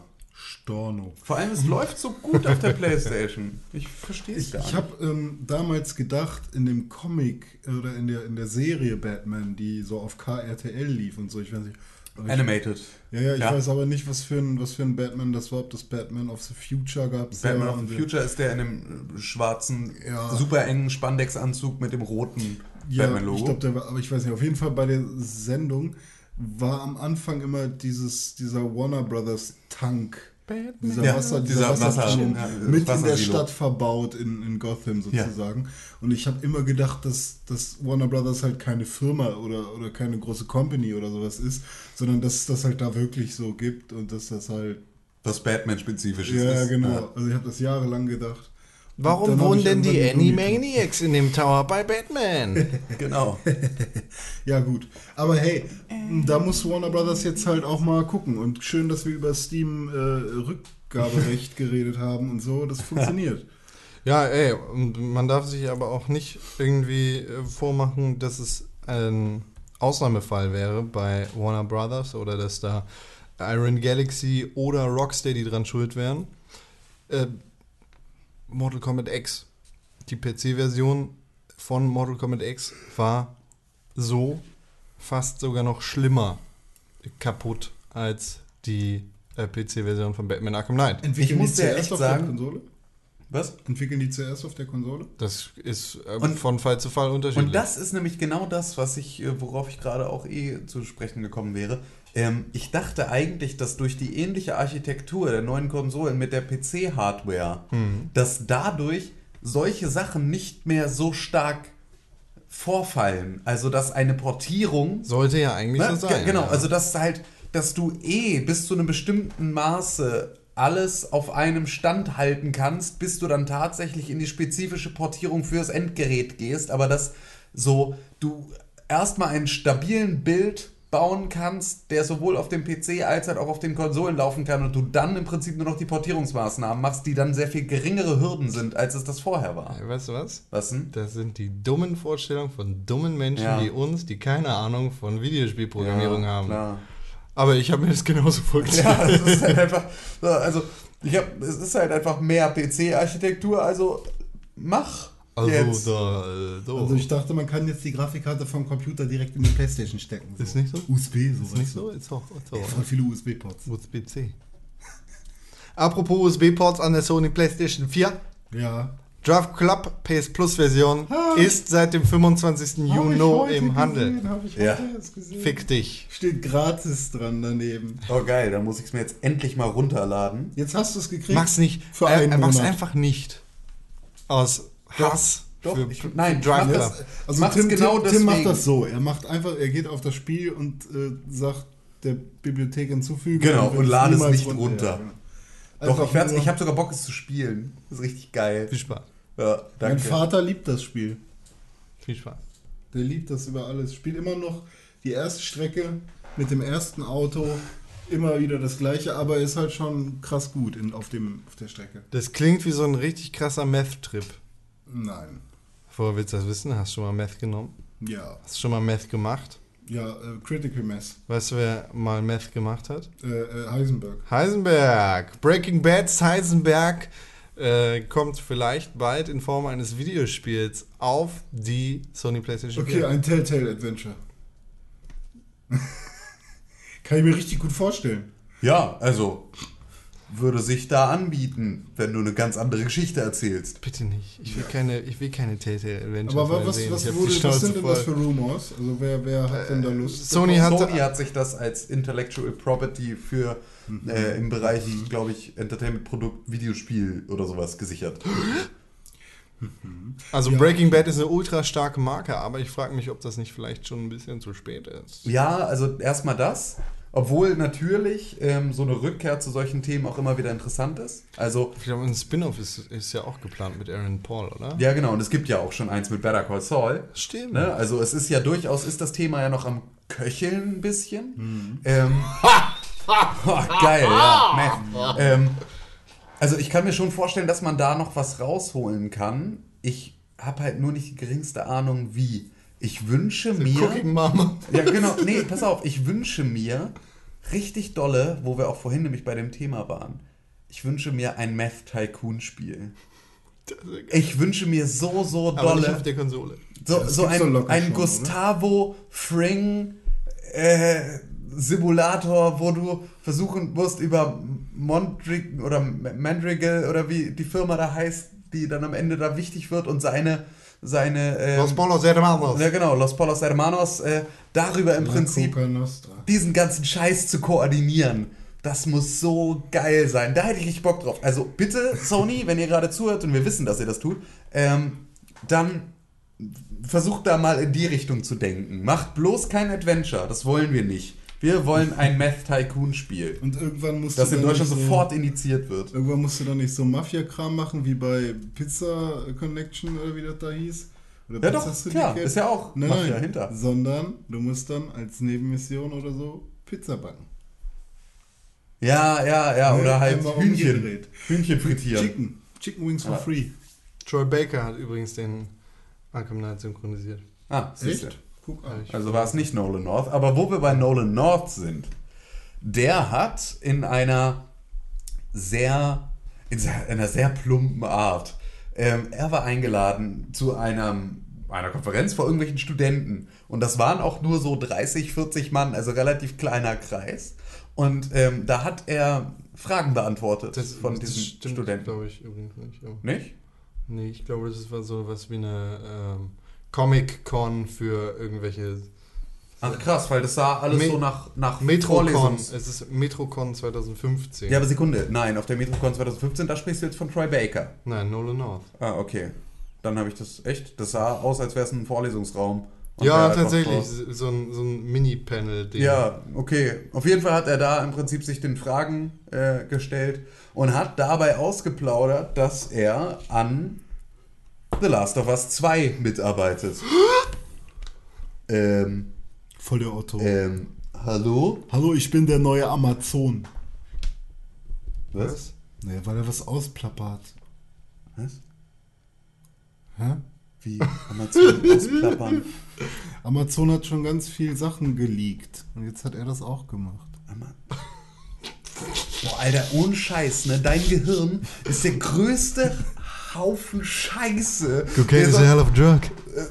Storno. Vor allem, es läuft so gut auf der Playstation. Ich verstehe es gar nicht. ich habe ähm, damals gedacht, in dem Comic oder in der, in der Serie Batman, die so auf KRTL lief und so, ich weiß nicht. Animated. Ja, ja, ich Ja. weiß aber nicht, was für, ein, was für ein Batman das war, ob das Batman of the Future gab. Batman of the Future ist der in dem äh, schwarzen, Ja. super engen Spandex-Anzug mit dem roten Ja, Batman-Logo. ich glaube, der war, aber ich weiß nicht, auf jeden Fall bei der Sendung war am Anfang immer dieses, dieser Warner Brothers Tank. Dieser Ja, Wasser, dieser, dieser Wasserturm Wasser- ja, mit in der. Stadt verbaut in, in Gotham sozusagen. Und ich habe immer gedacht, dass, dass Warner Brothers halt keine Firma oder, oder keine große Company oder sowas ist, sondern dass es das halt da wirklich so gibt und dass das halt. Was Batman-spezifisch Ja, ist. genau. Ja. Also ich habe das jahrelang gedacht. Warum wohnen denn die Animaniacs in dem Tower bei Batman? Genau. Ja, gut. Aber hey, da muss Warner Brothers jetzt halt auch mal gucken. Und schön, dass wir über Steam äh, Rückgaberecht geredet haben und so. Das funktioniert. ja, ey, und man darf sich aber auch nicht irgendwie äh, vormachen, dass es ein Ausnahmefall wäre bei Warner Brothers oder dass da Iron Galaxy oder Rocksteady dran schuld wären. Äh, Mortal Kombat X, die PC-Version von Mortal Kombat X war so fast sogar noch schlimmer kaputt als die äh, PC-Version von Batman Arkham Knight. Entwickeln muss die ja echt auf sagen- der Konsole? Was? Entwickeln die zuerst auf der Konsole? Das ist äh, Und- von Fall zu Fall unterschiedlich. Und das ist nämlich genau das, was ich, äh, worauf ich gerade auch eh zu sprechen gekommen wäre. Ähm, ich dachte eigentlich, dass durch die ähnliche Architektur der neuen Konsolen mit der PC-Hardware, Mhm. dass dadurch solche Sachen nicht mehr so stark vorfallen. Also dass eine Portierung Sollte ja eigentlich Ne? so sein. Ge- Genau, ja. also dass halt, dass du eh bis zu einem bestimmten Maße alles auf einem Stand halten kannst, bis du dann tatsächlich in die spezifische Portierung fürs Endgerät gehst, aber dass so du erstmal einen stabilen Bild bauen kannst, der sowohl auf dem PC als halt auch auf den Konsolen laufen kann und du dann im Prinzip nur noch die Portierungsmaßnahmen machst, die dann sehr viel geringere Hürden sind, als es das vorher war. Weißt du was? Was denn? Das sind die dummen Vorstellungen von dummen Menschen Ja. wie uns, die keine Ahnung von Videospielprogrammierung Ja, haben. klar. Aber ich habe mir das genauso vorgestellt. Ja, es ist halt einfach, so, also ich hab, es ist halt einfach mehr PC-Architektur, also mach Also jetzt. da, äh, so. Also ich dachte, man kann jetzt die Grafikkarte vom Computer direkt in die Playstation stecken. So. Ist nicht so? USB, so. ist nicht so? Ist auch, ist auch. Voll viele USB-Ports. USB-C. Apropos USB-Ports an der Sony PlayStation 4. Ja. Draft Club PS Plus Version ist seit dem 25. Juni im Handel. Habe ich Ja. gesehen. Fick dich. Steht gratis dran daneben. Oh geil, dann muss ich es mir jetzt endlich mal runterladen. Jetzt hast du es gekriegt. Mach's nicht. Für Äh, einen äh, mach's Monat. einfach nicht. aus Hass. Doch, für- ich, nein, für Drive das, Also Tim, genau Tim, Tim macht das so. Er macht einfach, er geht auf das Spiel und äh, sagt der Bibliothek hinzufügen. Genau, will und lade es nicht runter. Ja, genau. Doch, ich, ich habe sogar Bock, es zu spielen. Das ist richtig geil. Viel Spaß. Ja, Mein. Vater liebt das Spiel. Viel Spaß. Der liebt das über alles. Spielt immer noch die erste Strecke mit dem ersten Auto. Immer wieder das gleiche, aber ist halt schon krass gut in, auf, dem, auf der Strecke. Das klingt wie so ein richtig krasser Meth-Trip. Nein. Vorher willst du das wissen? Hast du schon mal Meth genommen? Ja. Hast du schon mal Meth gemacht? Ja, äh, Critical Mess. Weißt du, wer mal Meth gemacht hat? Äh, äh, Heisenberg. Heisenberg. Breaking Bad's Heisenberg äh, kommt vielleicht bald in Form eines Videospiels auf die Sony PlayStation Okay, 4. ein Telltale Adventure. Kann ich mir richtig gut vorstellen. Ja, also würde sich da anbieten, wenn du eine ganz andere Geschichte erzählst. Bitte nicht. Ich will keine, ich will keine Telltale Adventures Aber was, sehen. was, wurde, was sind denn das für Rumors? Also wer, wer hat denn da Lust? Sony hat- Sony hat sich das als Intellectual Property für äh, im Bereich, glaube ich, Entertainment-Produkt, Videospiel oder sowas gesichert. Also Breaking Bad ist eine ultra starke Marke, aber ich frage mich, ob das nicht vielleicht schon ein bisschen zu spät ist. Ja, also erstmal das. Obwohl natürlich ähm, so eine Rückkehr zu solchen Themen auch immer wieder interessant ist. Also, Ich glaube, ein Spin-off ist, ist ja auch geplant mit Aaron Paul, oder? ja genau, und es gibt ja auch schon eins mit Better Call Saul. Stimmt. Ne? Also es ist ja durchaus, ist das Thema ja noch am Köcheln ein bisschen. Ähm, oh, geil, ja. Ähm, also ich kann mir schon vorstellen, dass man da noch was rausholen kann. Ich habe halt nur nicht die geringste Ahnung, wie. Ich wünsche mir... Cooking Mama. Ja, genau. Nee, pass auf. Ich wünsche mir richtig dolle, wo wir auch vorhin nämlich bei dem Thema waren. Ich wünsche mir ein Meth Tycoon Spiel. Ich wünsche mir so, so Aber nicht dolle. auf der Konsole. So, Das so ein, locker ein schon, Gustavo Fring äh, Simulator, wo du versuchen musst, über Mondrig oder Mandrigal oder wie die Firma da heißt, die dann am Ende da wichtig wird und seine seine ähm, Los Polos Hermanos. ja genau Los Polos Hermanos äh, darüber im La Prinzip diesen ganzen Scheiß zu koordinieren. Das muss so geil sein. Da hätte ich richtig Bock drauf. Also bitte, Sony, wenn ihr gerade zuhört und wir wissen, dass ihr das tut, ähm, dann versucht da mal in die Richtung zu denken. Macht bloß kein Adventure. Das wollen wir nicht. Wir wollen ein Meth Tycoon Spiel, Und irgendwann musst das du in Deutschland nicht sofort indiziert wird. So, irgendwann musst du dann nicht so Mafia-Kram machen wie bei Pizza Connection oder wie das da hieß. Oder Ja doch, klar, ist ja auch nein, Mafia nein, hinter. Sondern du musst dann als Nebenmission oder so Pizza backen. Ja, ja, ja. Ne, Oder halt Hühnchen. umgedreht. Hühnchen frittieren. Chicken. Chicken Wings for Ja. free. Troy Baker hat übrigens den Arkham Knight synchronisiert. Ah, siehste. Guck an. Also war es nicht Nolan North. Aber wo wir bei Nolan North sind, der hat in einer sehr, in einer sehr plumpen Art, ähm, er war eingeladen zu einem, einer Konferenz vor irgendwelchen Studenten. Und das waren auch nur so 30, 40 Mann, also relativ kleiner Kreis. Und ähm, da hat er Fragen beantwortet von diesen Studenten. glaube ich übrigens nicht. Nicht? nee, ich glaube, das war so was wie eine ähm, Comic-Con für irgendwelche Ach krass, weil das sah alles Me- so nach, nach Metrocon. Es ist Metrocon 2015. Ja, aber Sekunde. Nein, auf der Metrocon 2015, da sprichst du jetzt von Troy Baker. Nein, Nolan North. Ah, okay. Dann habe ich das echt. Das sah aus, als wäre es ein Vorlesungsraum. Und ja, tatsächlich. so- So ein, so ein Mini-Panel-Ding. Ja, okay. Auf jeden Fall hat er da im Prinzip sich den Fragen äh, gestellt und hat dabei ausgeplaudert, dass er an The Last of Us 2 mitarbeitet. ähm, Voll der Otto. ähm, hallo? Hallo, ich bin der neue Amazon. Was? Nee, weil er was ausplappert. Was? Hä? Wie? Amazon ausplappern? Amazon hat schon ganz viel Sachen geleakt. Und jetzt hat er das auch gemacht. Boah, Alter, ohne Scheiß, ne? Dein Gehirn ist der größte Haufen Scheiße. Cocaine is so- a hell of a drug.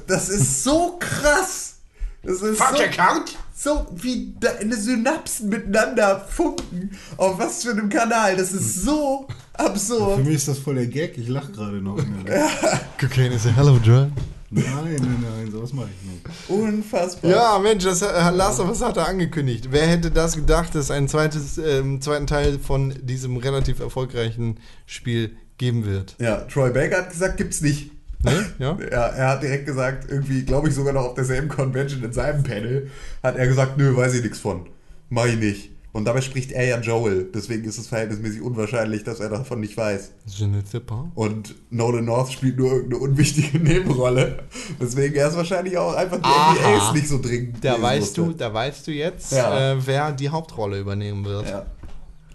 Das ist so krass. Das ist so, Account? so wie deine Synapsen miteinander funken. Auf was für einem Kanal. Das ist so Für absurd. mich ist das voll der Gag. Ich lach gerade noch. Cocaine is a hell of a drug. Nein, nein, nein, sowas mache ich nicht. Unfassbar. Ja, Mensch, das äh, Last of Us hat er angekündigt. Wer hätte das gedacht, dass einen zweites, ähm, zweiten Teil von diesem relativ erfolgreichen Spiel geben wird. Ja, Troy Baker hat gesagt, gibt's nicht. Ne? Ja? Ja, er hat direkt gesagt, irgendwie, glaube ich, sogar noch auf derselben Convention in seinem Panel, hat er gesagt, nö, weiß ich nichts von. Mach ich nicht. Und dabei spricht er ja Joel. Deswegen ist es verhältnismäßig unwahrscheinlich, dass er davon nicht weiß. Je ne sais pas. Und Nolan North spielt nur irgendeine unwichtige Nebenrolle. Deswegen er ist wahrscheinlich auch einfach die. NDAs nicht so dringend. Da weißt du, musste. da weißt du jetzt, Ja. äh, wer die Hauptrolle übernehmen wird. Ja.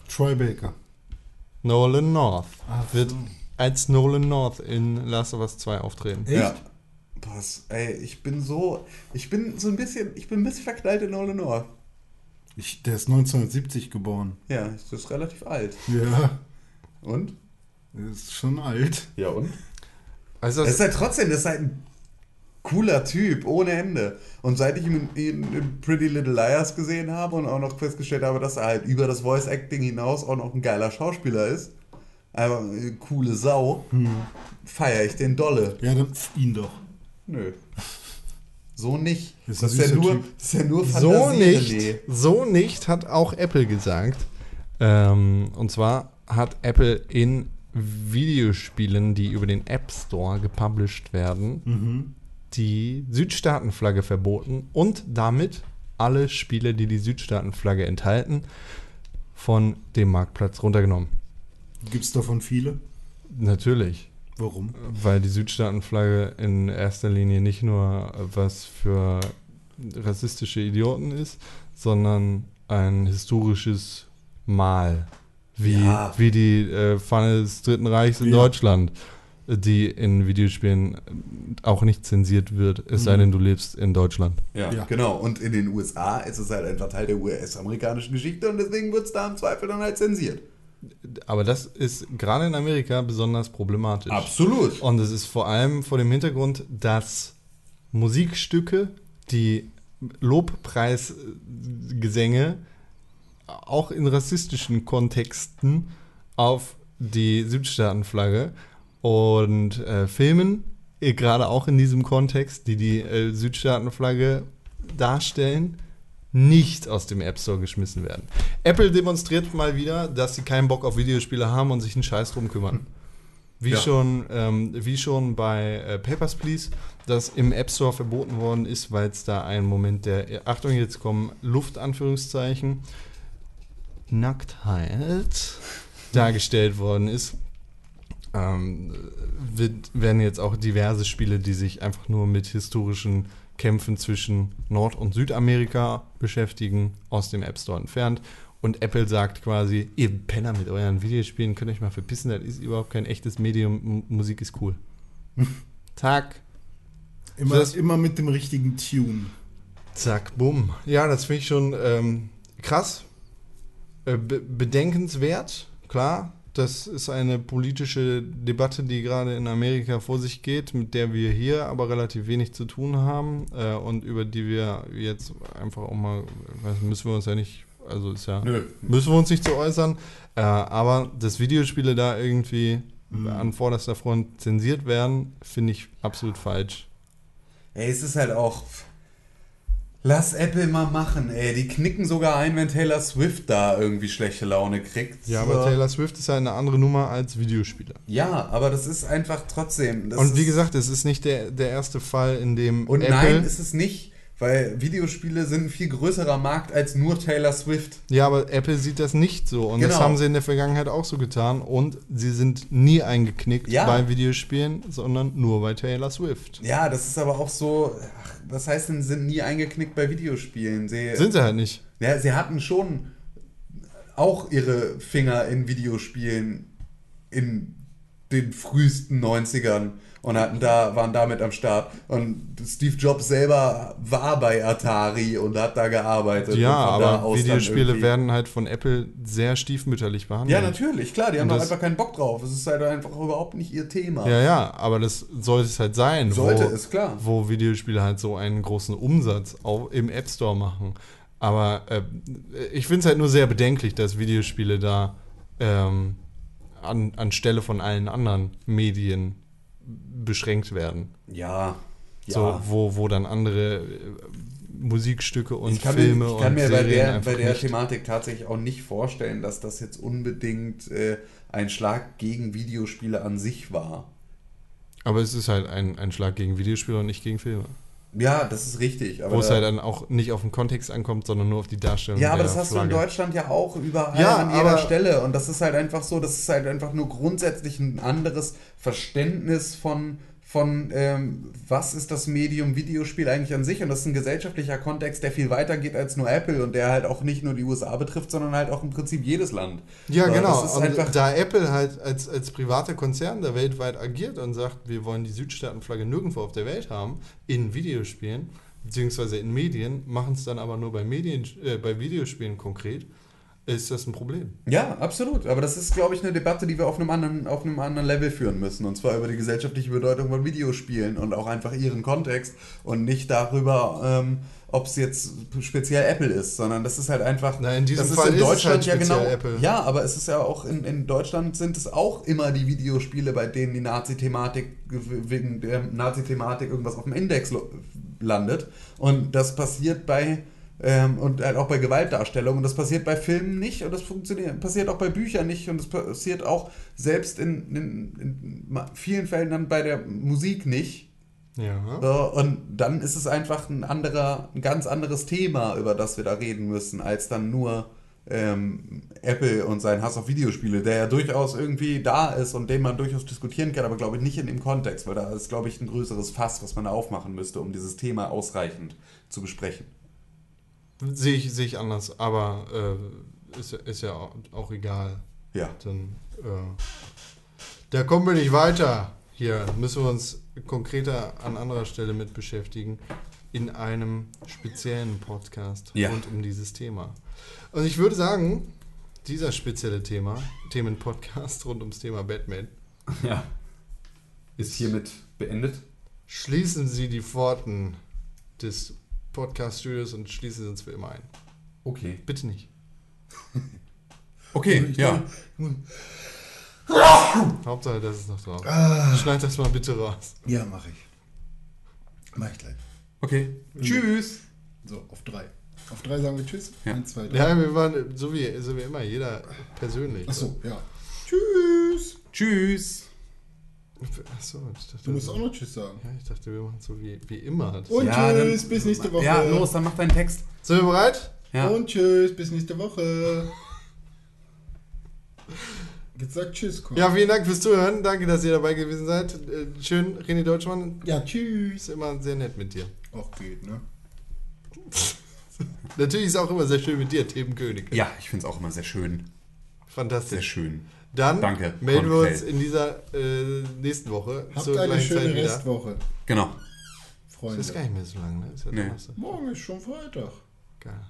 Troy Baker. Nolan North Ach wird so. als Nolan North in Last of Us 2 auftreten. Echt? Ja. Was, ey, ich bin so, ich bin so ein bisschen, ich bin ein bisschen verknallt in Nolan North. Ich, der ist 1970 geboren. Ja, das ist relativ alt. Ja. Und? Der ist schon alt. Ja, und? Also Das das ist halt trotzdem, das ist halt ein cooler Typ, ohne Ende. Und seit ich ihn in, Pretty Little Liars gesehen habe und auch noch festgestellt habe, dass er halt über das Voice Acting hinaus auch noch ein geiler Schauspieler ist, einfach eine coole Sau, feiere ich den dolle. Ja, dann ihn doch. Nö. So nicht. Ist Das ist, ja süßer nur, das ist ja nur so Fantasie, nicht, René. so nicht hat auch Apple gesagt. Ähm, und zwar hat Apple in Videospielen, die über den App Store gepublished werden, die Südstaatenflagge verboten und damit alle Spiele, die die Südstaatenflagge enthalten, von dem Marktplatz runtergenommen. Gibt es davon viele? Natürlich. Warum? Weil die Südstaatenflagge in erster Linie nicht nur was für rassistische Idioten ist, sondern ein historisches Mal. Wie, Ja. wie die äh, Pfanne des Dritten Reichs in Ja. Deutschland, die in Videospielen auch nicht zensiert wird, es sei denn, du lebst in Deutschland. Ja, Ja. genau. Und in den USA ist es halt einfach Teil der US-amerikanischen Geschichte und deswegen wird es da im Zweifel dann halt zensiert. Aber das ist gerade in Amerika besonders problematisch. Absolut. Und es ist vor allem vor dem Hintergrund, dass Musikstücke, die Lobpreisgesänge auch in rassistischen Kontexten auf die Südstaatenflagge und äh, Filmen, äh, gerade auch in diesem Kontext, die die äh, Südstaatenflagge darstellen, nicht aus dem App Store geschmissen werden. Apple demonstriert mal wieder, dass sie keinen Bock auf Videospiele haben und sich einen Scheiß drum kümmern. Wie, Ja. schon, ähm, wie schon bei äh, Papers, Please, das im App Store verboten worden ist, weil es da einen Moment der, äh, Achtung, jetzt kommen Luftanführungszeichen, Nacktheit dargestellt worden ist. Ähm, wird, werden jetzt auch diverse Spiele, die sich einfach nur mit historischen Kämpfen zwischen Nord- und Südamerika beschäftigen, aus dem App Store entfernt. Und Apple sagt quasi, ihr Penner mit euren Videospielen, könnt euch mal verpissen, das ist überhaupt kein echtes Medium, M Musik ist cool. Zack, Immer, Das- immer mit dem richtigen Tune. zack, bumm. Ja, das finde ich schon ähm, krass, äh, be bedenkenswert, klar. Das ist eine politische Debatte, die gerade in Amerika vor sich geht, mit der wir hier aber relativ wenig zu tun haben äh, und über die wir jetzt einfach auch mal, weiß, müssen wir uns ja nicht, also ist ja, Nö. müssen wir uns nicht zu äußern, äh, aber dass Videospiele da irgendwie an vorderster Front zensiert werden, finde ich absolut falsch. Ey, es ist halt auch. Lass Apple mal machen, ey. Die knicken sogar ein, wenn Taylor Swift da irgendwie schlechte Laune kriegt. Ja, aber Taylor Swift ist ja eine andere Nummer als Videospieler. Ja, aber das ist einfach trotzdem. Das Und wie gesagt, es ist nicht der, der erste Fall, in dem Und Apple. nein, ist es nicht, weil Videospiele sind ein viel größerer Markt als nur Taylor Swift. ja, aber Apple sieht das nicht so. Und das Genau. haben sie in der Vergangenheit auch so getan. Und sie sind nie eingeknickt Ja. bei Videospielen, sondern nur bei Taylor Swift. Ja, das ist aber auch so. Ach, was heißt denn, sind nie eingeknickt bei Videospielen? Sie, Sind sie halt nicht. Ja, sie hatten schon auch ihre Finger in Videospielen in den frühesten 90ern und hatten da, waren damit am Start. Und Steve Jobs selber war bei Atari und hat da gearbeitet. Ja, da aber Videospiele werden halt von Apple sehr stiefmütterlich behandelt. Ja, natürlich, klar, die haben das- einfach keinen Bock drauf. Es ist halt einfach überhaupt nicht ihr Thema. Ja, ja, aber das sollte es halt sein. Sollte wo, es, klar. Wo Videospiele halt so einen großen Umsatz auch im App Store machen. Aber äh, ich finde es halt nur sehr bedenklich, dass Videospiele da ähm, an, anstelle von allen anderen Medien beschränkt werden. Ja. So, wo, wo dann andere äh, Musikstücke und Ich kann, Filme ich kann und mir bei der, bei der. Thematik tatsächlich auch nicht vorstellen, dass das jetzt unbedingt äh, ein Schlag gegen Videospiele an sich war. Aber es ist halt ein, ein Schlag gegen Videospiele und nicht gegen Filme. Ja, das ist richtig. Aber Wo es halt dann auch nicht auf den Kontext ankommt, sondern nur auf die Darstellung. Ja, aber das hast du in Flagge. Deutschland ja auch überall Ja, an jeder Stelle. Und das ist halt einfach so, das ist halt einfach nur grundsätzlich ein anderes Verständnis von, von ähm, was ist das Medium Videospiel eigentlich an sich. Und das ist ein gesellschaftlicher Kontext, der viel weiter geht als nur Apple und der halt auch nicht nur die USA betrifft, sondern halt auch im Prinzip jedes Land. Ja, So, genau. Und da Apple halt als, als privater Konzern, der weltweit agiert und sagt, wir wollen die Südstaatenflagge nirgendwo auf der Welt haben, in Videospielen, beziehungsweise in Medien, machen es dann aber nur bei, Medien, äh, bei Videospielen konkret, ist das ein Problem. Ja, absolut. Aber das ist, glaube ich, eine Debatte, die wir auf einem, anderen, auf einem anderen Level führen müssen. Und zwar über die gesellschaftliche Bedeutung von Videospielen und auch einfach ihren Kontext und nicht darüber, ähm, ob es jetzt speziell Apple ist, sondern das ist halt einfach. Na, in diesem das Fall in ist es Deutschland halt ja genau. Apple. Ja, aber es ist ja auch in, in Deutschland sind es auch immer die Videospiele, bei denen die Nazi-Thematik wegen der Nazi-Thematik irgendwas auf dem Index landet. Und das passiert bei ähm, und halt auch bei Gewaltdarstellung. Und das passiert bei Filmen nicht und das funktioniert, passiert auch bei Büchern nicht und das passiert auch selbst in, in, in vielen Fällen dann bei der Musik nicht. Ja. So, und dann ist es einfach ein anderer, ein ganz anderes Thema, über das wir da reden müssen, als dann nur ähm, Apple und sein Hass auf Videospiele, der ja durchaus irgendwie da ist und den man durchaus diskutieren kann, aber glaube ich nicht in dem Kontext, weil da ist, glaube ich, ein größeres Fass, was man da aufmachen müsste, um dieses Thema ausreichend zu besprechen. Sehe ich, sehe ich anders, aber äh, ist, ist ja auch, auch egal. Ja. Dann, äh, da kommen wir nicht weiter. Hier müssen wir uns konkreter an anderer Stelle mit beschäftigen. In einem speziellen Podcast Ja. rund um dieses Thema. Und ich würde sagen, dieser spezielle Thema, Themenpodcast rund ums Thema Batman, Ja. Ist hiermit beendet. schließen Sie die Pforten des Podcast-Studios und schließen Sie uns für immer ein. Okay. Bitte nicht. Okay, ja. Hauptsache, das ist noch drauf. Ah. Schneid das mal bitte raus. Ja, mache ich. Mach ich gleich. Okay. Tschüss. So, auf drei. Auf drei sagen wir Tschüss. Ja. Eins, zwei, drei. Ja, wir waren so wie, so wie immer, jeder persönlich. Achso, ja. Tschüss. Tschüss. Achso, ich dachte, Du musst auch noch Tschüss sagen. Ja, ich dachte, wir machen so wie, wie immer. Das- Und Ja, Tschüss, dann- bis nächste Woche. Ja, los, dann mach deinen Text. Sind wir bereit? Ja. Und Tschüss, bis nächste Woche. Jetzt sag Tschüss, komm. Ja, vielen Dank fürs Zuhören. Danke, dass ihr dabei gewesen seid. Äh, Schön, René Deutschmann. Ja, tschüss. Ist immer sehr nett mit dir. Auch geht, ne? Natürlich ist auch immer sehr schön mit dir, Themenkönig. Ja, ich finde es auch immer sehr schön. Sehr Fantastisch. schön. Dann Danke, melden wir uns in dieser äh, nächsten Woche Habt zur eine gleichen schöne Zeit wieder. Restwoche, Genau. Freunde. Das ist gar nicht mehr so lange, ne? Ist ja Nee. Morgen ist schon Freitag. Geil.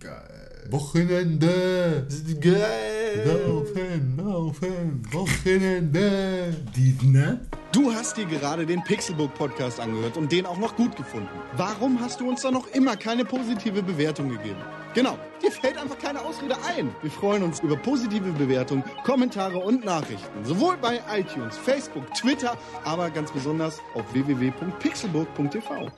Geil. Wochenende. Geil. Laufen, laufen, Wochenende. Die, ne? Du hast dir gerade den Pixelbook Podcast angehört und den auch noch gut gefunden. Warum hast du uns da noch immer keine positive Bewertung gegeben? Genau, dir fällt einfach keine Ausrede ein. Wir freuen uns über positive Bewertungen, Kommentare und Nachrichten. Sowohl bei iTunes, Facebook, Twitter, aber ganz besonders auf www.pixelbook.tv.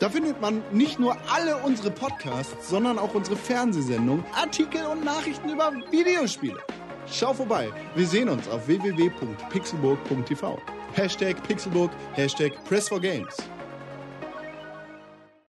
Da findet man nicht nur alle unsere Podcasts, sondern auch unsere Fernsehsendungen, Artikel und Nachrichten über Videospiele. Schau vorbei. Wir sehen uns auf www.pixelburg.tv. Hashtag Pixelburg, Hashtag Press4Games.